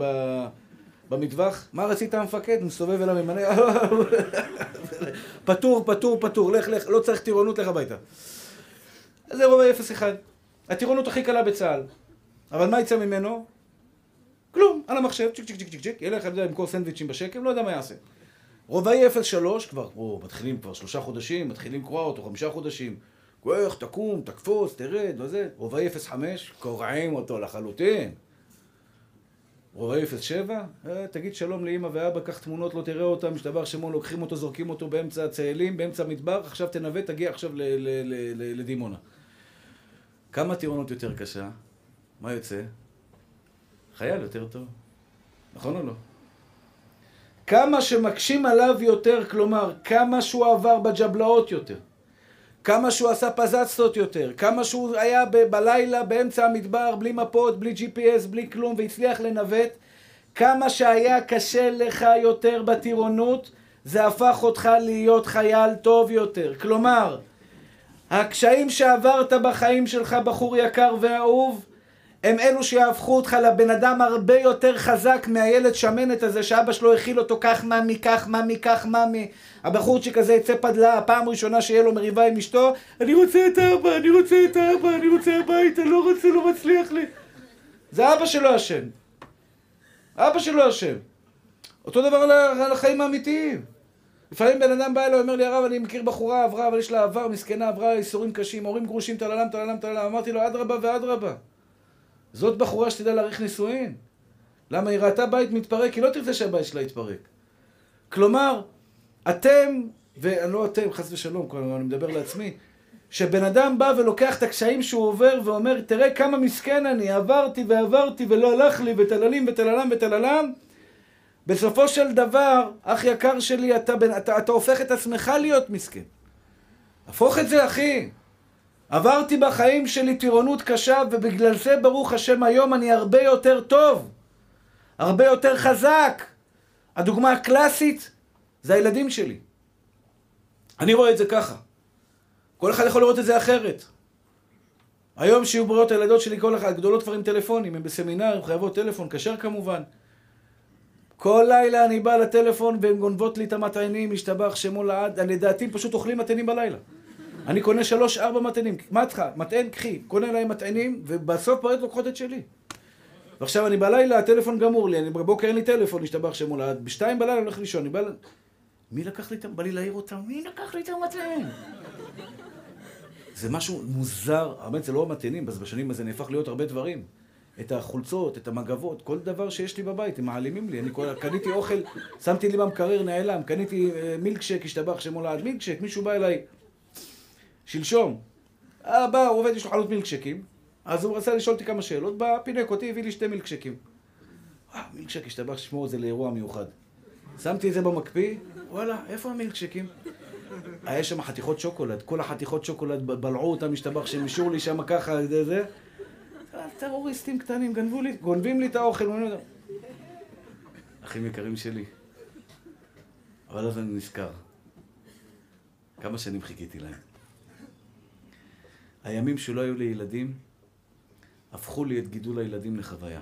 B: במטווח? מה רצית המפקד? מסתובב אליו ממנה, פטור, פטור, פטור, לך, לך, לא צריך טירונות, לך הביתה. זה רובעי 01. הטירונות הכי קלה בצה"ל. אבל מה יצא ממנו? כלום, על המחשב, צ'יק צ'יק צ'יק צ'יק ילך, יודע, למכור סנדוויצ'ים בשקם, לא יודע מה יעשה. רובעי 03 כבר, או, מתחילים כבר שלושה חודשים, מתחילים קרוע אותו, חמישה חודשים. איך, תקום, תקפוץ, תרד, וזה. רובעי 05, קורעים אותו לחלוטין. רובעי 07, אה, תגיד שלום לאמא ואבא, קח תמונות, לא תראה אותם, משתבח שמו, לוקחים אותו, זורקים אותו באמצע הצאלים, באמצע המדבר, עכשיו תנווט, תגיע עכשיו לדימונה. כמה טירונות יותר קשה? מה יוצא? חייל יותר טוב. נכון או לא? כמה שמקשים עליו יותר, כלומר, כמה שהוא עבר בג'בלאות יותר, כמה שהוא עשה פזצות יותר, כמה שהוא היה ב- בלילה באמצע המדבר בלי מפות, בלי GPS, בלי כלום, והצליח לנווט, כמה שהיה קשה לך יותר בטירונות, זה הפך אותך להיות חייל טוב יותר. כלומר, הקשיים שעברת בחיים שלך, בחור יקר ואהוב, הם אלו שיהפכו אותך לבן אדם הרבה יותר חזק מהילד שמנת הזה שאבא שלו הכיל אותו כך ממי, כך ממי, כך ממי. הבחורצ'יק הזה יצא פדלה, הפעם הראשונה שיהיה לו מריבה עם אשתו, אני רוצה את אבא, אני רוצה את אבא, אני רוצה הביתה, לא רוצה, לא מצליח לי. זה אבא שלו אשם. אבא שלו אשם. אותו דבר על החיים האמיתיים. לפעמים בן אדם בא אליי, אומר לי, הרב, אני מכיר בחורה, עברה, אבל יש לה עבר, מסכנה, עברה איסורים קשים, הורים גרושים, טללם, טללם, טללם. אמרתי לו, אדרבה ואדרבה. זאת בחורה שתדע להעריך נישואין. למה היא ראתה בית מתפרק, היא לא תרצה שהבית שלה יתפרק. כלומר, אתם, ואני לא אתם, חס ושלום, כלומר, אני מדבר לעצמי, שבן אדם בא ולוקח את הקשיים שהוא עובר ואומר, תראה כמה מסכן אני, עברתי ועברתי ולא הלך לי, וטללים וטללם וטללם, בסופו של דבר, אח יקר שלי, אתה, אתה, אתה הופך את עצמך להיות מסכן. הפוך את זה, אחי. עברתי בחיים שלי טירונות קשה, ובגלל זה, ברוך השם, היום אני הרבה יותר טוב. הרבה יותר חזק. הדוגמה הקלאסית זה הילדים שלי. אני רואה את זה ככה. כל אחד יכול לראות את זה אחרת. היום שיהיו בריאות הילדות שלי, כל אחד, גדולות כבר עם טלפונים, הם בסמינר, הם חייבות טלפון, כשר כמובן. כל לילה אני בא לטלפון והן גונבות לי את המטענים, משתבח שמו לעד, לדעתי פשוט אוכלים מטענים בלילה. אני קונה שלוש, ארבע מטענים. מה את? מטען, קחי. קונה להם מטענים, ובסוף פועלת לוקחות את שלי. ועכשיו אני בלילה, הטלפון גמור לי, אני בבוקר אין לי טלפון, להשתבח שמו לעד. בשתיים בלילה אני הולך לישון, אני בא. מי לקח לי את... בא לי להעיר אותם, מי לקח לי את המטען? זה משהו מוזר, האמת זה לא המטענים, בשנים הזה נהפך להיות הרבה דברים. את החולצות, את המגבות, כל דבר שיש לי בבית, הם מעלימים לי. אני קניתי אוכל, שמתי לי במקרר, נעלם, קניתי אה, מילקשק, השתבח שמו לעד מילקשק, מישהו בא אליי שלשום. אה, בא, הוא עובד, יש לו חלות מילקשקים, אז הוא רצה לשאול אותי כמה שאלות, בא, פינק אותי, הביא לי שתי מילקשקים. אה, מילקשק, השתבח את זה לאירוע מיוחד. שמתי את זה במקפיא, וואלה, איפה המילקשקים? היה שם חתיכות שוקולד, כל החתיכות שוקולד בלעו אותם, השתבח שהם אישרו לי שם ככה, זה זה. טרוריסטים קטנים, גנבו לי, גונבים לי את האוכל. אחים יקרים שלי. אבל אז אני נזכר. כמה שנים חיכיתי להם. הימים שלא היו לי ילדים, הפכו לי את גידול הילדים לחוויה.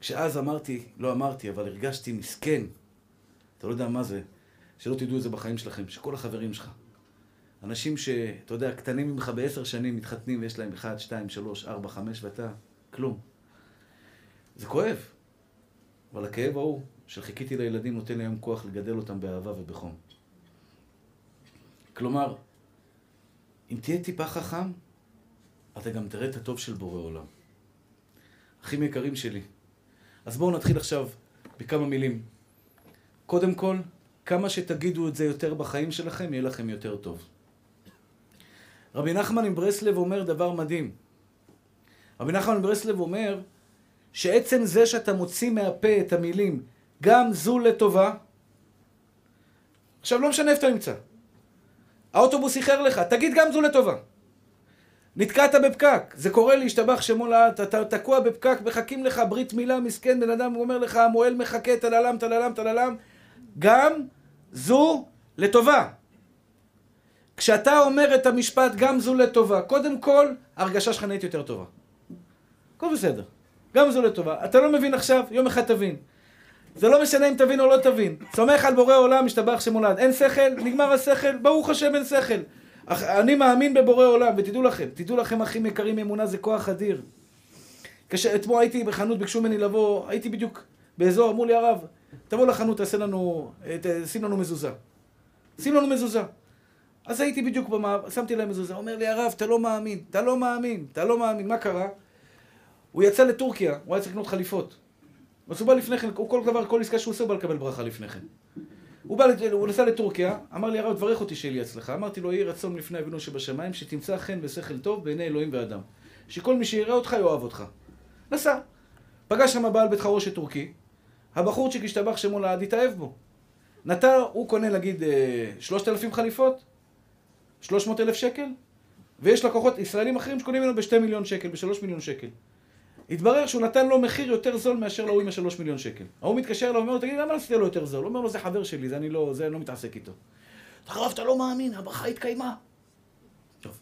B: כשאז אמרתי, לא אמרתי, אבל הרגשתי מסכן, אתה לא יודע מה זה, שלא תדעו את זה בחיים שלכם, שכל החברים שלך, אנשים שאתה יודע, קטנים ממך בעשר שנים מתחתנים ויש להם אחד, שתיים, שלוש, ארבע, חמש, ואתה, כלום. זה כואב. אבל הכאב ההוא, שחיכיתי לילדים, נותן לי היום כוח לגדל אותם באהבה ובחום. כלומר, אם תהיה טיפה חכם, אתה גם תראה את הטוב של בורא עולם. אחים יקרים שלי, אז בואו נתחיל עכשיו בכמה מילים. קודם כל, כמה שתגידו את זה יותר בחיים שלכם, יהיה לכם יותר טוב. רבי נחמן מברסלב אומר דבר מדהים. רבי נחמן מברסלב אומר שעצם זה שאתה מוציא מהפה את המילים גם זו לטובה, עכשיו לא משנה איפה אתה נמצא. האוטובוס איחר לך, תגיד גם זו לטובה. נתקעת בפקק, זה קורה לי, השתבח שמו לאט, אתה תקוע בפקק, מחכים לך ברית מילה, מסכן, בן אדם אומר לך, המועל מחכה, טללם, טללם, טללם, גם זו לטובה. כשאתה אומר את המשפט גם זו לטובה, קודם כל, ההרגשה שלך נהיית יותר טובה. הכל בסדר. גם זו לטובה. אתה לא מבין עכשיו, יום אחד תבין. זה לא משנה אם תבין או לא תבין. סומך על בורא עולם, משתבח שמולד. אין שכל, נגמר השכל, ברוך השם אין שכל. אני מאמין בבורא עולם, ותדעו לכם, תדעו לכם אחים יקרים, אמונה זה כוח אדיר. כשאתמול הייתי בחנות, ביקשו ממני לבוא, הייתי בדיוק באזור, אמרו לי הרב, תבוא לחנות, תעשה לנו, שים לנו מזוזה. שים לנו מזוזה. אז הייתי בדיוק במעבר, שמתי להם מזוזה, אומר לי הרב, אתה לא מאמין, אתה לא מאמין, אתה לא מאמין, מה קרה? הוא יצא לטורקיה, הוא היה צריך לקנות חליפות. אז הוא בא לפני כן, הוא כל דבר, כל עסקה שהוא עושה, הוא בא לקבל ברכה לפני כן. הוא בא, הוא נסע לטורקיה, אמר לי הרב, תברך אותי שיהיה לי הצלחה. אמרתי לו, יהי רצון לפני אבינו שבשמיים, שתמצא חן ושכל טוב בעיני אלוהים ואדם. שכל מי שיראה אותך יאהב אותך. נסע. פגש שם בעל בית חרושת טורקי, הבחורצ'יק השתבח שמו לעד, התאהב בו. נתן, הוא קונה נגיד אה, שלושת אלפים חליפות, שלוש מאות אלף שקל, ויש לקוחות ישראלים אחרים שקונים ממנו בשתי מיליון שקל, בשלוש מיליון שקל. התברר שהוא נתן לו מחיר יותר זול מאשר להוא עם השלוש מיליון שקל. ההוא מתקשר אליו ואומר לו, תגיד, למה עשית לו יותר זול? הוא אומר לו, זה חבר שלי, זה אני לא, זה אני לא מתעסק איתו. הרב, אתה לא מאמין, הברכה התקיימה. טוב.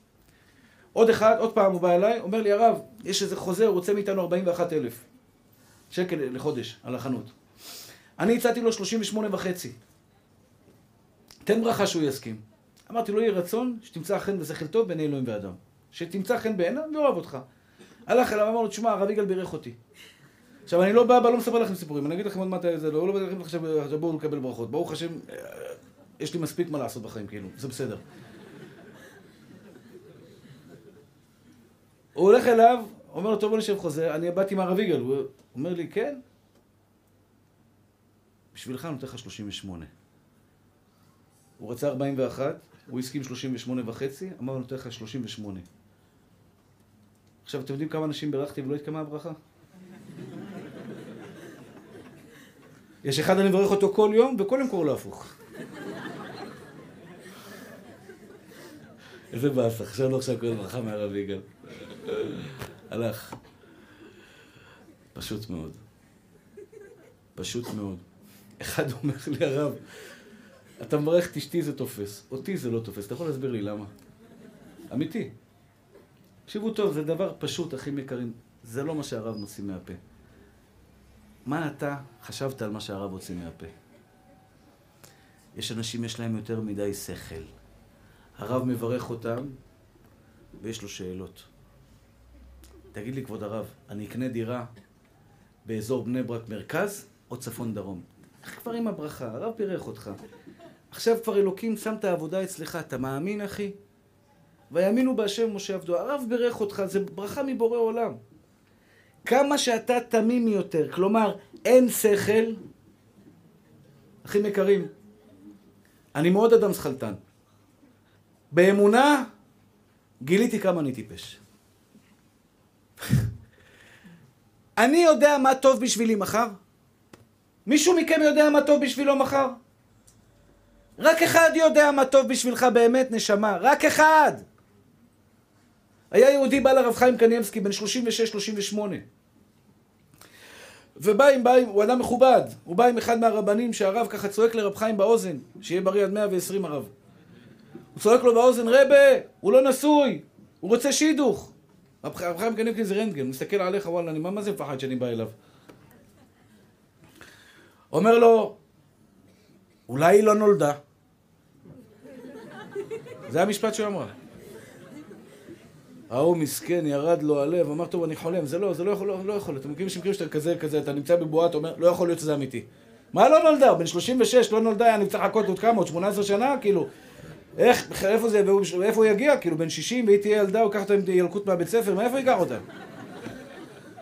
B: עוד אחד, עוד פעם הוא בא אליי, אומר לי, הרב, יש איזה חוזה, הוא רוצה מאיתנו 41 אלף שקל לחודש על החנות. אני הצעתי לו 38 וחצי. תן ברכה שהוא יסכים. אמרתי לו, יהי רצון שתמצא חן ושכל טוב בעיני אלוהים ואדם. שתמצא חן בעיניו ואוהב אותך. הלך אליו, אמר לו, תשמע, הרב יגאל בירך אותי. עכשיו, אני לא בא, לא מספר לכם סיפורים, אני אגיד לכם עוד מעט איזה, לא, לא בא לכם עכשיו, בואו לקבל ברכות. ברוך השם, אה, יש לי מספיק מה לעשות בחיים, כאילו, זה בסדר. הוא הולך אליו, אומר לו, טוב, בוא נשב חוזה, אני באתי עם הרב יגאל, הוא אומר לי, כן? בשבילך אני נותן לך 38. הוא רצה 41, הוא הסכים 38 וחצי, אמר, אני נותן לך 38. עכשיו, אתם יודעים כמה אנשים בירכתי ולא התקיימה הברכה? יש אחד אני מברך אותו כל יום, וכל יום קורא לו הפוך. איזה באסה, עכשיו לא עכשיו קורא ברכה מהרב יגאל. הלך. פשוט מאוד. פשוט מאוד. אחד אומר לי, הרב, אתה מברך את אשתי זה תופס, אותי זה לא תופס. אתה יכול להסביר לי למה? אמיתי. תקשיבו טוב, זה דבר פשוט, אחים יקרים. זה לא מה שהרב מוציא מהפה. מה אתה חשבת על מה שהרב הוציא מהפה? יש אנשים, יש להם יותר מדי שכל. הרב מברך אותם, ויש לו שאלות. תגיד לי, כבוד הרב, אני אקנה דירה באזור בני ברק מרכז או צפון דרום? איך כבר עם הברכה? הרב בירך אותך. עכשיו כבר אלוקים שם את העבודה אצלך, אתה מאמין, אחי? ויאמינו בהשם משה עבדו. הרב בירך אותך, זה ברכה מבורא עולם. כמה שאתה תמים יותר, כלומר, אין שכל, אחים יקרים, אני מאוד אדם שכלתן. באמונה, גיליתי כמה אני טיפש. אני יודע מה טוב בשבילי מחר? מישהו מכם יודע מה טוב בשבילו מחר? רק אחד יודע מה טוב בשבילך באמת, נשמה. רק אחד. היה יהודי בא לרב חיים קניאבסקי, בן 36-38. ובא עם, בא עם, הוא אדם מכובד, הוא בא עם אחד מהרבנים שהרב ככה צועק לרב חיים באוזן, שיהיה בריא עד 120 הרב. הוא צועק לו באוזן, רבה, הוא לא נשוי, הוא רוצה שידוך.
A: רב חיים קניבסקי זה רנטגן, הוא מסתכל עליך, וואלה, אני מה מה זה מפחד שאני בא אליו? אומר לו, אולי היא לא נולדה. זה המשפט שהוא אמרה. ההוא מסכן, ירד לו הלב, אמר, טוב, אני חולם. זה לא, זה לא יכול, לא, לא יכול. אתם מכירים שמכירים שאתה כזה, כזה, אתה נמצא בבועה, אתה אומר, לא יכול להיות שזה אמיתי. מה לא נולדה? בן 36, לא נולדה, אני צריך לחכות עוד כמה, עוד 18 שנה, כאילו. איך, איפה זה, והוא- איפה הוא יגיע? כאילו, בן 60, והיא תהיה ילדה, הוא ייקח אותה ילקוט מהבית ספר, מאיפה ייקח אותה?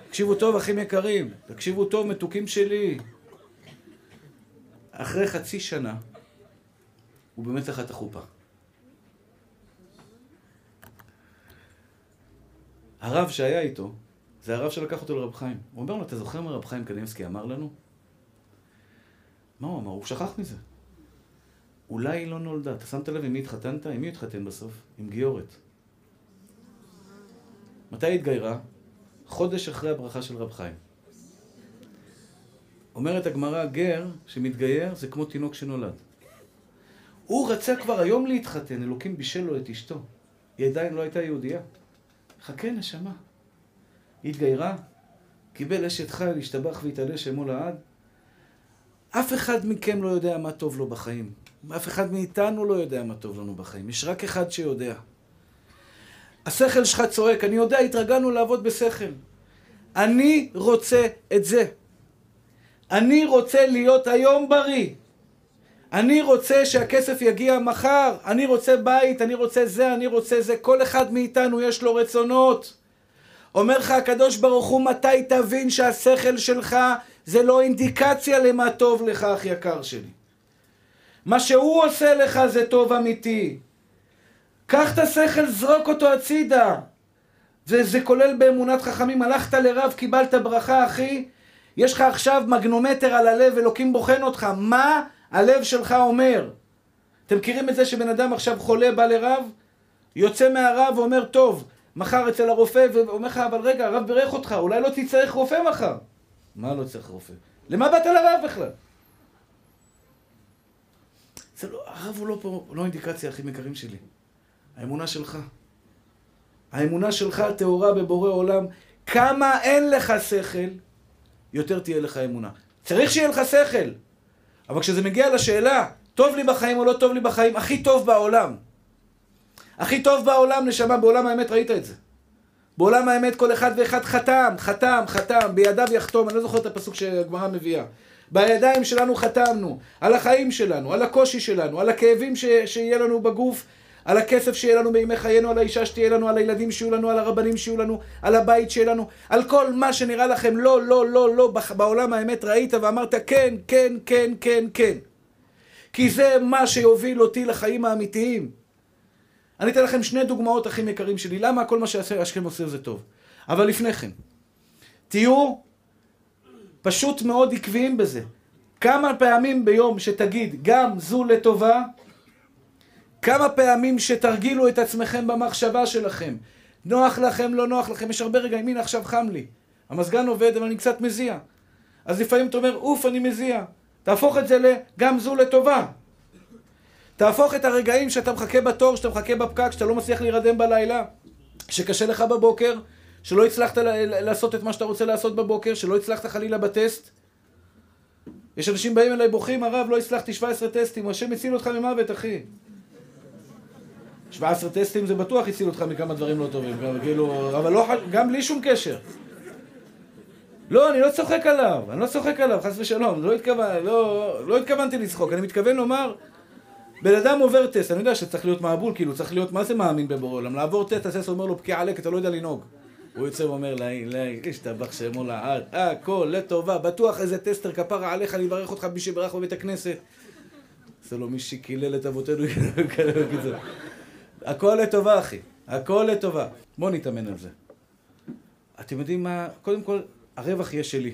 A: תקשיבו טוב, אחים יקרים, תקשיבו טוב, מתוקים שלי. אחרי חצי שנה, הוא באמת לקח את החופה. הרב שהיה איתו, זה הרב שלקח אותו לרב חיים. הוא אומר לו, אתה זוכר מה רב חיים קניבסקי אמר לנו? מה הוא אמר? הוא שכח מזה. אולי היא לא נולדה. אתה שמת לב עם מי התחתנת? עם מי התחתן בסוף? עם גיורת. מתי היא התגיירה? חודש אחרי הברכה של רב חיים. אומרת הגמרא, גר שמתגייר זה כמו תינוק שנולד. הוא רצה כבר היום להתחתן, אלוקים בישל לו את אשתו. היא עדיין לא הייתה יהודייה. חכה נשמה. התגיירה, קיבל אשת חיל, השתבח והתעלה שמו לעד. אף אחד מכם לא יודע מה טוב לו בחיים. אף אחד מאיתנו לא יודע מה טוב לנו בחיים. יש רק אחד שיודע. השכל שלך צועק, אני יודע, התרגלנו לעבוד בשכל. אני רוצה את זה. אני רוצה להיות היום בריא. אני רוצה שהכסף יגיע מחר. אני רוצה בית, אני רוצה זה, אני רוצה זה. כל אחד מאיתנו יש לו רצונות. אומר לך הקדוש ברוך הוא, מתי תבין שהשכל שלך זה לא אינדיקציה למה טוב לך, אח יקר שלי. מה שהוא עושה לך זה טוב אמיתי. קח את השכל, זרוק אותו הצידה. וזה כולל באמונת חכמים. הלכת לרב, קיבלת ברכה, אחי. יש לך עכשיו מגנומטר על הלב, אלוקים בוחן אותך. מה הלב שלך אומר? אתם מכירים את זה שבן אדם עכשיו חולה, בא לרב, יוצא מהרב ואומר, טוב, מחר אצל הרופא, ואומר לך, אבל רגע, הרב בירך אותך, אולי לא תצטרך רופא מחר. מה לא צריך רופא? למה באת לרב בכלל? זה לא, הרב הוא לא פה, לא אינדיקציה, אחים יקרים שלי. האמונה שלך. האמונה שלך טהורה בבורא עולם. כמה אין לך שכל, יותר תהיה לך אמונה. צריך שיהיה לך שכל. אבל כשזה מגיע לשאלה, טוב לי בחיים או לא טוב לי בחיים, הכי טוב בעולם. הכי טוב בעולם, נשמה, בעולם האמת ראית את זה. בעולם האמת כל אחד ואחד חתם, חתם, חתם, בידיו יחתום, אני לא זוכר את הפסוק שהגמרא מביאה. בידיים שלנו חתמנו, על החיים שלנו, על הקושי שלנו, על הכאבים ש... שיהיה לנו בגוף, על הכסף שיהיה לנו בימי חיינו, על האישה שתהיה לנו, על הילדים שיהיו לנו, על הרבנים שיהיו לנו, על הבית שיהיה לנו, על כל מה שנראה לכם לא, לא, לא, לא, בעולם האמת ראית ואמרת כן, כן, כן, כן, כן. כי זה מה שיוביל אותי לחיים האמיתיים. אני אתן לכם שני דוגמאות אחים יקרים שלי, למה כל מה שהשכם עושה זה טוב. אבל לפני כן, תהיו פשוט מאוד עקביים בזה. כמה פעמים ביום שתגיד גם זו לטובה, כמה פעמים שתרגילו את עצמכם במחשבה שלכם. נוח לכם, לא נוח לכם, יש הרבה רגעים, הנה עכשיו חם לי. המזגן עובד, אבל אני קצת מזיע. אז לפעמים אתה אומר, אוף, אני מזיע. תהפוך את זה לגם זו לטובה. תהפוך את הרגעים שאתה מחכה בתור, שאתה מחכה בפקק, שאתה לא מצליח להירדם בלילה, שקשה לך בבוקר, שלא הצלחת לעשות את מה שאתה רוצה לעשות בבוקר, שלא הצלחת חלילה בטסט. יש אנשים באים אליי בוכים, הרב, לא הצלחתי 17 טסטים, השם הציל אותך ממוות, אחי. 17 טסטים זה בטוח הציל אותך מכמה דברים לא טובים, כאילו, אבל לא, גם בלי שום קשר. לא, אני לא צוחק עליו, אני לא צוחק עליו, חס ושלום, לא, התכוון, לא, לא התכוונתי לצחוק, אני מתכוון לומר, בן אדם עובר טסט, אני יודע שצריך להיות מעבול, כאילו, צריך להיות, מה זה מאמין בבורא עולם? לעבור טסט, הטסט אומר לו, פקיע עלק, אתה לא יודע לנהוג. הוא יוצא ואומר, השתבח שמו לעד, הכל לטובה, בטוח איזה טסטר כפרה עליך, אני אברך אותך מי שברך בבית הכנסת. זה לא מי שקילל את אבותינו, הכל לטובה, אחי, הכל לטובה. בואו נתאמן על זה. אתם יודעים מה? קודם כל, הרווח יהיה שלי.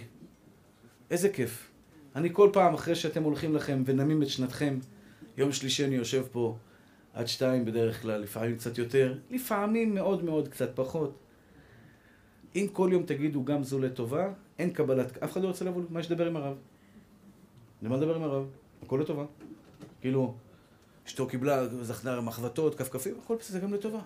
A: איזה כיף. אני כל פעם, אחרי שאתם הולכים לכם ונמים את שנתכם, יום שלישי אני יושב פה עד שתיים בדרך כלל, לפעמים קצת יותר, לפעמים מאוד מאוד קצת פחות. אם כל יום תגידו גם זו לטובה, אין קבלת... אף אחד לא רוצה לבוא, מה יש לדבר עם הרב? למה לדבר עם הרב? הכל לטובה. כאילו,
B: אשתו קיבלה, זכנה מחבטות, כפכפים, הכל בסדר, גם לטובה.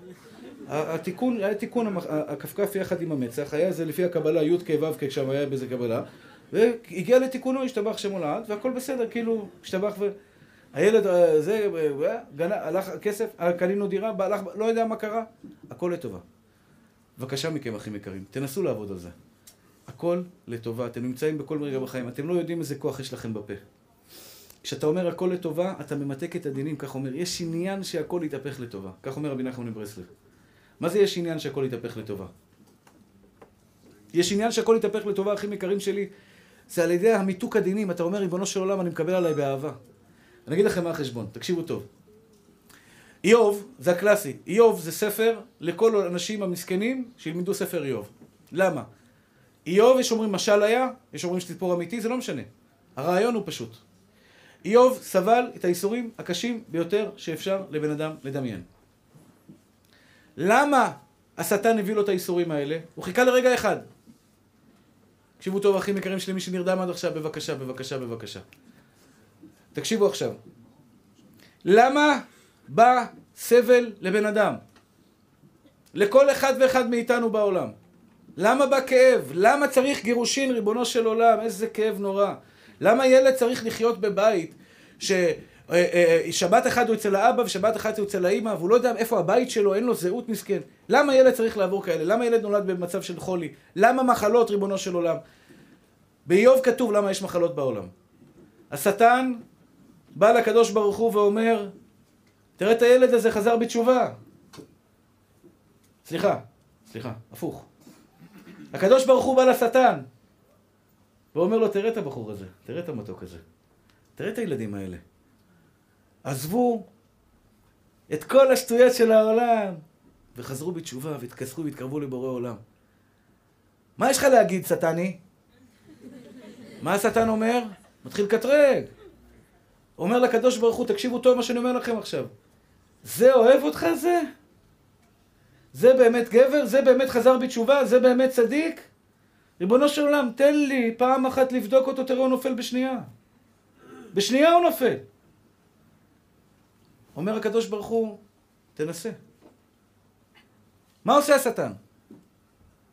B: התיקון, היה תיקון הכפכף יחד עם המצח, היה זה לפי הקבלה י' כ' ו' כ' שם היה באיזה קבלה, והגיע לתיקונו, השתבח שם לעד, והכל בסדר, כאילו, השתבח ו... הילד, אה, זה, אה, גנה, הלך כסף, קנינו דירה, הלך, לא יודע מה קרה, הכל לטובה. בבקשה מכם, אחים יקרים, תנסו לעבוד על זה. הכל לטובה, אתם נמצאים בכל רגע בחיים, אתם לא יודעים איזה כוח יש לכם בפה. כשאתה אומר הכל לטובה, אתה ממתק את הדינים, כך אומר, יש עניין שהכל יתהפך לטובה. כך אומר רבי נחמן מברסלב. מה זה יש עניין שהכל יתהפך לטובה? יש עניין שהכל יתהפך לטובה, אחים יקרים שלי, זה על ידי המיתוק הדינים. אתה אומר, ריבונו של עולם, אני מקבל עליי באהבה. אני אגיד לכם מה החשבון, תקשיבו טוב. איוב, זה הקלאסי, איוב זה ספר לכל האנשים המסכנים שילמדו ספר איוב. למה? איוב, יש אומרים משל היה, יש אומרים שסיפור אמיתי, זה לא משנה. הרעיון הוא פשוט. איוב סבל את האיסורים הקשים ביותר שאפשר לבן אדם לדמיין. למה השטן הביא לו את האיסורים האלה? הוא חיכה לרגע אחד. תקשיבו טוב, אחים יקרים שלי, מי שנרדם עד עכשיו, בבקשה, בבקשה, בבקשה. תקשיבו עכשיו. למה בא סבל לבן אדם? לכל אחד ואחד מאיתנו בעולם. למה בא כאב? למה צריך גירושין, ריבונו של עולם? איזה כאב נורא. למה ילד צריך לחיות בבית ששבת אה, אה, אחד הוא אצל האבא ושבת אחת הוא אצל האימא והוא לא יודע איפה הבית שלו, אין לו זהות מסכן. למה ילד צריך לעבור כאלה? למה ילד נולד במצב של חולי? למה מחלות, ריבונו של עולם? באיוב כתוב למה יש מחלות בעולם. השטן בא לקדוש ברוך הוא ואומר, תראה את הילד הזה חזר בתשובה. סליחה, סליחה, הפוך. הקדוש ברוך הוא בא לשטן ואומר לו, תראה את הבחור הזה, תראה את המתוק הזה, תראה את הילדים האלה. עזבו את כל השטויות של העולם וחזרו בתשובה והתכסחו והתקרבו לבורא עולם. מה יש לך להגיד, שטני? מה השטן אומר? מתחיל לקטרג. אומר לקדוש ברוך הוא, תקשיבו טוב מה שאני אומר לכם עכשיו. זה אוהב אותך זה? זה באמת גבר? זה באמת חזר בתשובה? זה באמת צדיק? ריבונו של עולם, תן לי פעם אחת לבדוק אותו, תראה הוא נופל בשנייה. בשנייה הוא נופל. אומר הקדוש ברוך הוא, תנסה. מה עושה השטן?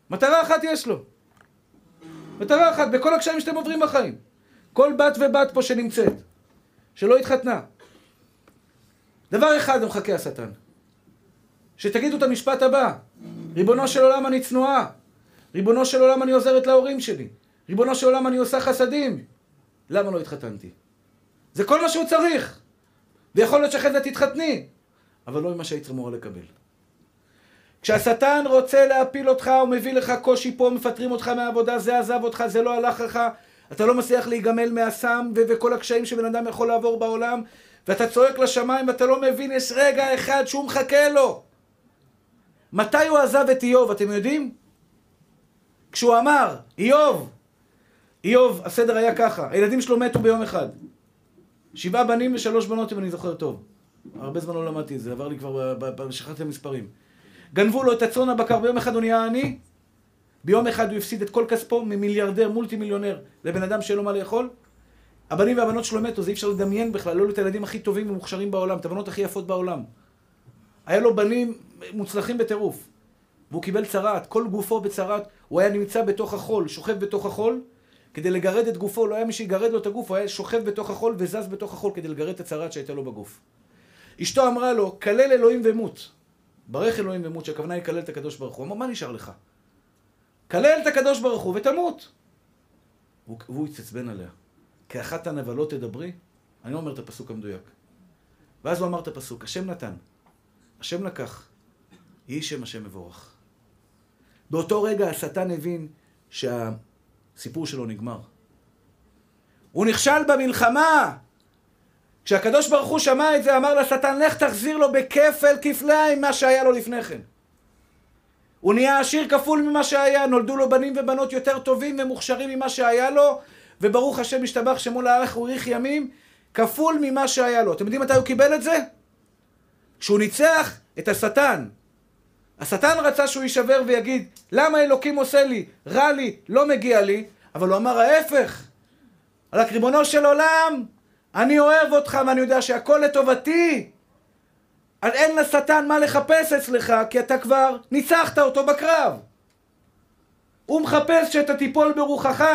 B: מטרה אחת יש לו. מטרה אחת, בכל הקשיים שאתם עוברים בחיים. כל בת ובת פה שנמצאת, שלא התחתנה. דבר אחד מחכה השטן. שתגידו את המשפט הבא, ריבונו של עולם אני צנועה, ריבונו של עולם אני עוזרת להורים שלי, ריבונו של עולם אני עושה חסדים. למה לא התחתנתי? זה כל מה שהוא צריך. ויכול להיות שאחרי זה תתחתני, אבל לא ממה שהיית אמורה לקבל. כשהשטן רוצה להפיל אותך, הוא מביא לך קושי פה, מפטרים אותך מהעבודה, זה עזב אותך, זה לא הלך לך, אתה לא מצליח להיגמל מהסם ו- וכל הקשיים שבן אדם יכול לעבור בעולם, ואתה צועק לשמיים ואתה לא מבין, יש רגע אחד שהוא מחכה לו. מתי הוא עזב את איוב, אתם יודעים? כשהוא אמר, איוב, איוב, הסדר היה ככה, הילדים שלו מתו ביום אחד. שבעה בנים ושלוש בנות, אם אני זוכר טוב. הרבה זמן לא למדתי את זה, עבר לי כבר, שכחתי את המספרים. גנבו לו את הצאן הבקר, ביום אחד הוא נהיה עני, ביום אחד הוא הפסיד את כל כספו ממיליארדר, מולטי מיליונר, לבן אדם שאין לו מה לאכול. הבנים והבנות שלו מתו, זה אי אפשר לדמיין בכלל, לא את הילדים הכי טובים ומוכשרים בעולם, את הבנות הכי יפות בעולם. היה לו בנים מוצלחים בטירוף. והוא קיבל צרעת, כל גופו בצרעת, הוא היה נמצא בתוך החול, שוכב בתוך החול, כדי לגרד את גופו, לא היה מי שיגרד לו את הגוף, הוא היה שוכב בתוך החול וזז בתוך החול כדי לגרד את הצרעת שהייתה לו בגוף. אשתו אמרה לו, כלל אלוהים ומות. ברך אלוהים ומות, שהכוונה היא כלל את הקדוש ברוך הוא. אמר, מה נשאר לך? כלל את הקדוש ברוך הוא ותמות. והוא התעצבן עליה. כאחת הנבלות תדברי? אני לא אומר את הפסוק המדויק. ואז הוא אמר את הפסוק, השם נתן, השם לקח, יהי שם השם מבורך. באותו רגע השטן הבין שהסיפור שלו נגמר. הוא נכשל במלחמה! כשהקדוש ברוך הוא שמע את זה, אמר לשטן, לך תחזיר לו בכפל כפליים מה שהיה לו לפני כן. הוא נהיה עשיר כפול ממה שהיה, נולדו לו בנים ובנות יותר טובים ומוכשרים ממה שהיה לו, וברוך השם משתבח שמו לארך הוא האריך ימים, כפול ממה שהיה לו. אתם יודעים מתי הוא קיבל את זה? כשהוא ניצח את השטן. השטן רצה שהוא יישבר ויגיד, למה אלוקים עושה לי? רע לי, לא מגיע לי, אבל הוא אמר ההפך. על הקריבונו של עולם, אני אוהב אותך ואני יודע שהכל לטובתי. אז אין לשטן מה לחפש אצלך, כי אתה כבר ניצחת אותו בקרב. הוא מחפש שאתה תיפול ברוחך.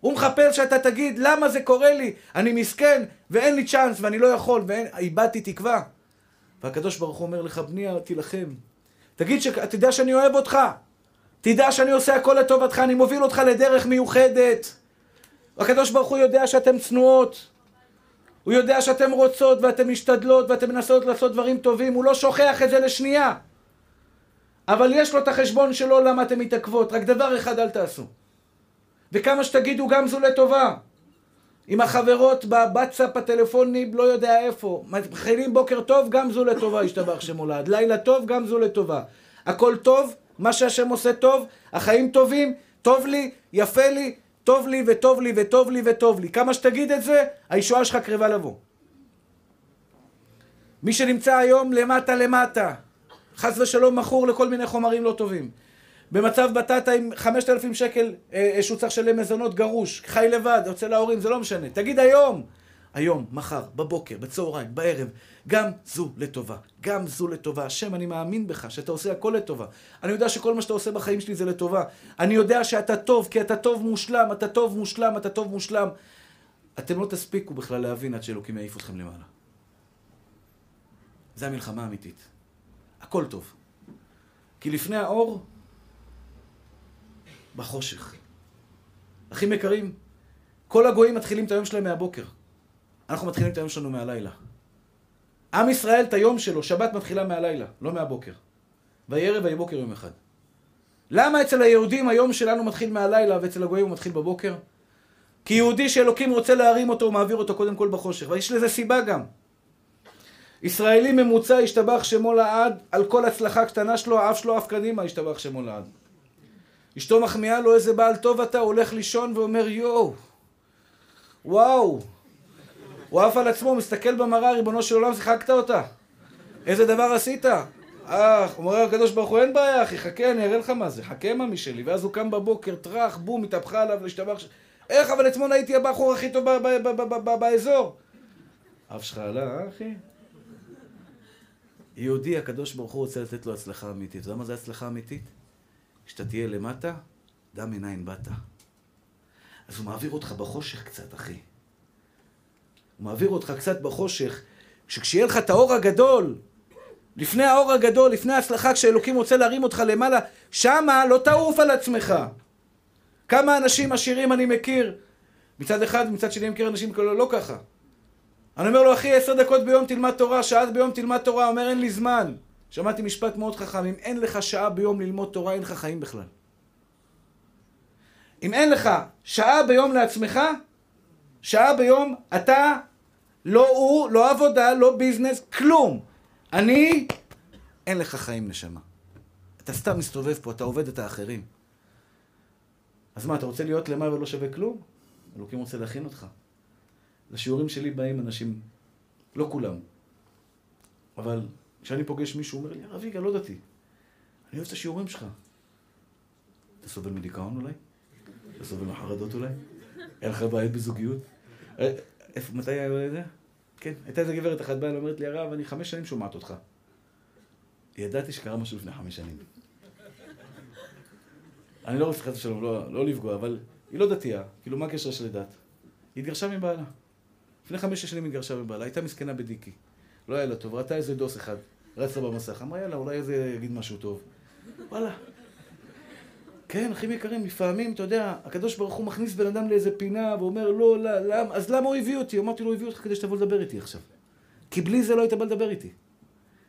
B: הוא מחפש שאתה תגיד, למה זה קורה לי? אני מסכן, ואין לי צ'אנס, ואני לא יכול, ואיבדתי תקווה. והקדוש ברוך הוא אומר לך, בני, תילחם. תגיד, ש... תדע שאני אוהב אותך. תדע שאני עושה הכל לטובתך, אני מוביל אותך לדרך מיוחדת. הקדוש ברוך הוא יודע שאתם צנועות. הוא יודע שאתם רוצות ואתם משתדלות ואתם מנסות לעשות דברים טובים, הוא לא שוכח את זה לשנייה. אבל יש לו את החשבון שלו למה אתם מתעכבות, רק דבר אחד אל תעשו. וכמה שתגידו גם זו לטובה. עם החברות בבצאפ הטלפוני, לא יודע איפה. מתחילים בוקר טוב, גם זו לטובה, השתבח שמולד. לילה טוב, גם זו לטובה. הכל טוב, מה שהשם עושה טוב, החיים טובים, טוב לי, יפה לי, טוב לי וטוב לי וטוב לי וטוב לי. כמה שתגיד את זה, הישועה שלך קרבה לבוא. מי שנמצא היום למטה למטה, חס ושלום מכור לכל מיני חומרים לא טובים. במצב בטטה עם 5,000 שקל אה, אה, שהוא צריך לשלם מזונות גרוש, חי לבד, יוצא להורים, זה לא משנה. תגיד היום, היום, מחר, בבוקר, בצהריים, בערב, גם זו לטובה. גם זו לטובה. השם, אני מאמין בך, שאתה עושה הכל לטובה. אני יודע שכל מה שאתה עושה בחיים שלי זה לטובה. אני יודע שאתה טוב, כי אתה טוב מושלם, אתה טוב מושלם, אתה טוב מושלם. אתם לא תספיקו בכלל להבין עד שאלוקים יעיף אתכם למעלה. זה המלחמה האמיתית. הכל טוב. כי לפני האור, בחושך. אחים יקרים, כל הגויים מתחילים את היום שלהם מהבוקר. אנחנו מתחילים את היום שלנו מהלילה. עם ישראל את היום שלו, שבת מתחילה מהלילה, לא מהבוקר. ויהי ערב ויהי בוקר יום אחד. למה אצל היהודים היום שלנו מתחיל מהלילה ואצל הגויים הוא מתחיל בבוקר? כי יהודי שאלוקים רוצה להרים אותו, הוא מעביר אותו קודם כל בחושך. ויש לזה סיבה גם. ישראלי ממוצע השתבח שמו לעד, על כל הצלחה קטנה שלו, האף שלו עף קדימה, השתבח שמו לעד. אשתו מחמיאה לו איזה בעל טוב אתה, הולך לישון ואומר יואו, וואו. הוא עף על עצמו, מסתכל במראה, ריבונו של עולם, שיחקת אותה. איזה דבר עשית? אה, אומר הקדוש ברוך הוא, אין בעיה אחי, חכה, אני אראה לך מה זה, חכה ממי שלי. ואז הוא קם בבוקר, טראח, בום, התהפכה עליו, להשתבח... איך, אבל אתמול הייתי הבחור הכי טוב באזור. אף שלך עלה, אחי? יהודי, הקדוש ברוך הוא רוצה לתת לו הצלחה אמיתית. אתה יודע מה זה הצלחה אמיתית? כשאתה תהיה למטה, דע מנין באת. אז הוא מעביר אותך בחושך קצת, אחי. הוא מעביר אותך קצת בחושך, שכשיהיה לך את האור הגדול, לפני האור הגדול, לפני ההצלחה, כשאלוקים רוצה להרים אותך למעלה, שמה לא תעוף על עצמך. כמה אנשים עשירים אני מכיר, מצד אחד, מצד שני אני מכיר אנשים כאלה לא ככה. אני אומר לו, אחי, עשר דקות ביום תלמד תורה, שעה ביום תלמד תורה, אומר, אין לי זמן. שמעתי משפט מאוד חכם, אם אין לך שעה ביום ללמוד תורה, אין לך חיים בכלל. אם אין לך שעה ביום לעצמך, שעה ביום, אתה, לא הוא, לא עבודה, לא ביזנס, כלום. אני, אין לך חיים נשמה. אתה סתם מסתובב פה, אתה עובד את האחרים. אז מה, אתה רוצה להיות למעלה ולא שווה כלום? אלוקים רוצה להכין אותך. לשיעורים שלי באים אנשים, לא כולם, אבל כשאני פוגש מישהו, הוא אומר לי, יגאל, לא דתי. אני אוהב את השיעורים שלך. אתה סובל מדיכאון אולי? אתה סובל מחרדות אולי? אין לך בעיות בזוגיות? אה, איפה, מתי היה זה? כן, הייתה איזה גברת אחת באה, אומרת לי, הרב, אני חמש שנים שומעת אותך. ידעתי שקרה משהו לפני חמש שנים. אני לא רוצה חס ושלום, לא, לא לפגוע, אבל היא לא דתייה, כאילו מה הקשר של לדת? היא התגרשה מבעלה. לפני חמש-שש שנים היא התגרשה מבעלה, הייתה מסכנה בדיקי. לא היה לה טוב, ראתה איזה דוס אחד, רצה במסך, אמרה יאללה, אולי זה יגיד משהו טוב. וואלה. כן, אחים יקרים, לפעמים, אתה יודע, הקדוש ברוך הוא מכניס בן אדם לאיזה פינה ואומר, לא, לא, למה, אז למה הוא הביא אותי? אמרתי לו, הוא הביא אותך כדי שתבוא לדבר איתי עכשיו. כי בלי זה לא היית בא לדבר איתי.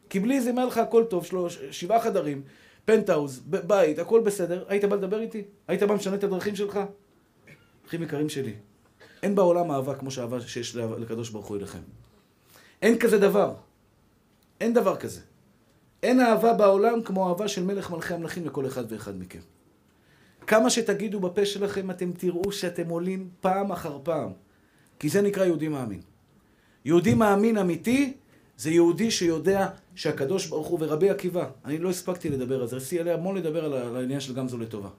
B: כי בלי זה, אם היה לך הכל טוב, שלוש, שבעה חדרים, פנטהאוז, בית, הכל בסדר, היית בא לדבר איתי? היית בא משנה את הדרכים שלך? אחים יקרים שלי, אין בעולם אהבה כמו שהאהבה שיש לקדוש ברוך הוא אליכם. אין כזה דבר. אין דבר כזה. אין אהבה בעולם כמו אהבה של מלך מלכי המלכים לכל אחד ואחד מכם. כמה שתגידו בפה שלכם, אתם תראו שאתם עולים פעם אחר פעם. כי זה נקרא יהודי מאמין. יהודי מאמין אמיתי זה יהודי שיודע שהקדוש ברוך הוא ורבי עקיבא, אני לא הספקתי לדבר על זה, רציתי עליה המון לדבר על העניין של גמזו לטובה.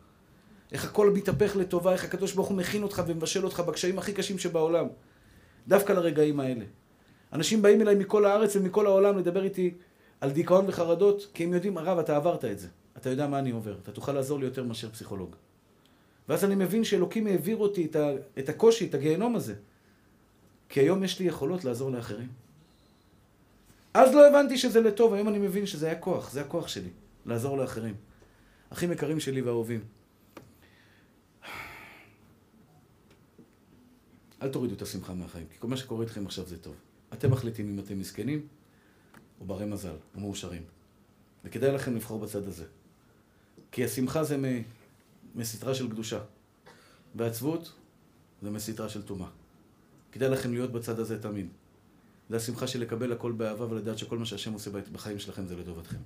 B: איך הכל מתהפך לטובה, איך הקדוש ברוך הוא מכין אותך ומבשל אותך בקשיים הכי קשים שבעולם. דווקא לרגעים האלה. אנשים באים אליי מכל הארץ ומכל העולם לדבר איתי על דיכאון וחרדות, כי הם יודעים, הרב, אתה עברת את זה. אתה יודע מה אני עובר. אתה תוכל לעזור לי יותר מאשר פסיכולוג. ואז אני מבין שאלוקים העביר אותי את, ה, את הקושי, את הגיהנום הזה. כי היום יש לי יכולות לעזור לאחרים. אז לא הבנתי שזה לטוב, היום אני מבין שזה היה כוח, זה הכוח שלי, לעזור לאחרים. אחים יקרים שלי ואהובים. אל תורידו את השמחה מהחיים, כי כל מה שקורה איתכם עכשיו זה טוב. אתם מחליטים אם אתם מסכנים, או ברי מזל, או מאושרים. וכדאי לכם לבחור בצד הזה. כי השמחה זה מסתרה של קדושה, והעצבות זה מסתרה של טומאה. כדאי לכם להיות בצד הזה תמיד. זה השמחה של לקבל הכל באהבה ולדעת שכל מה שהשם עושה בחיים שלכם זה לטובתכם.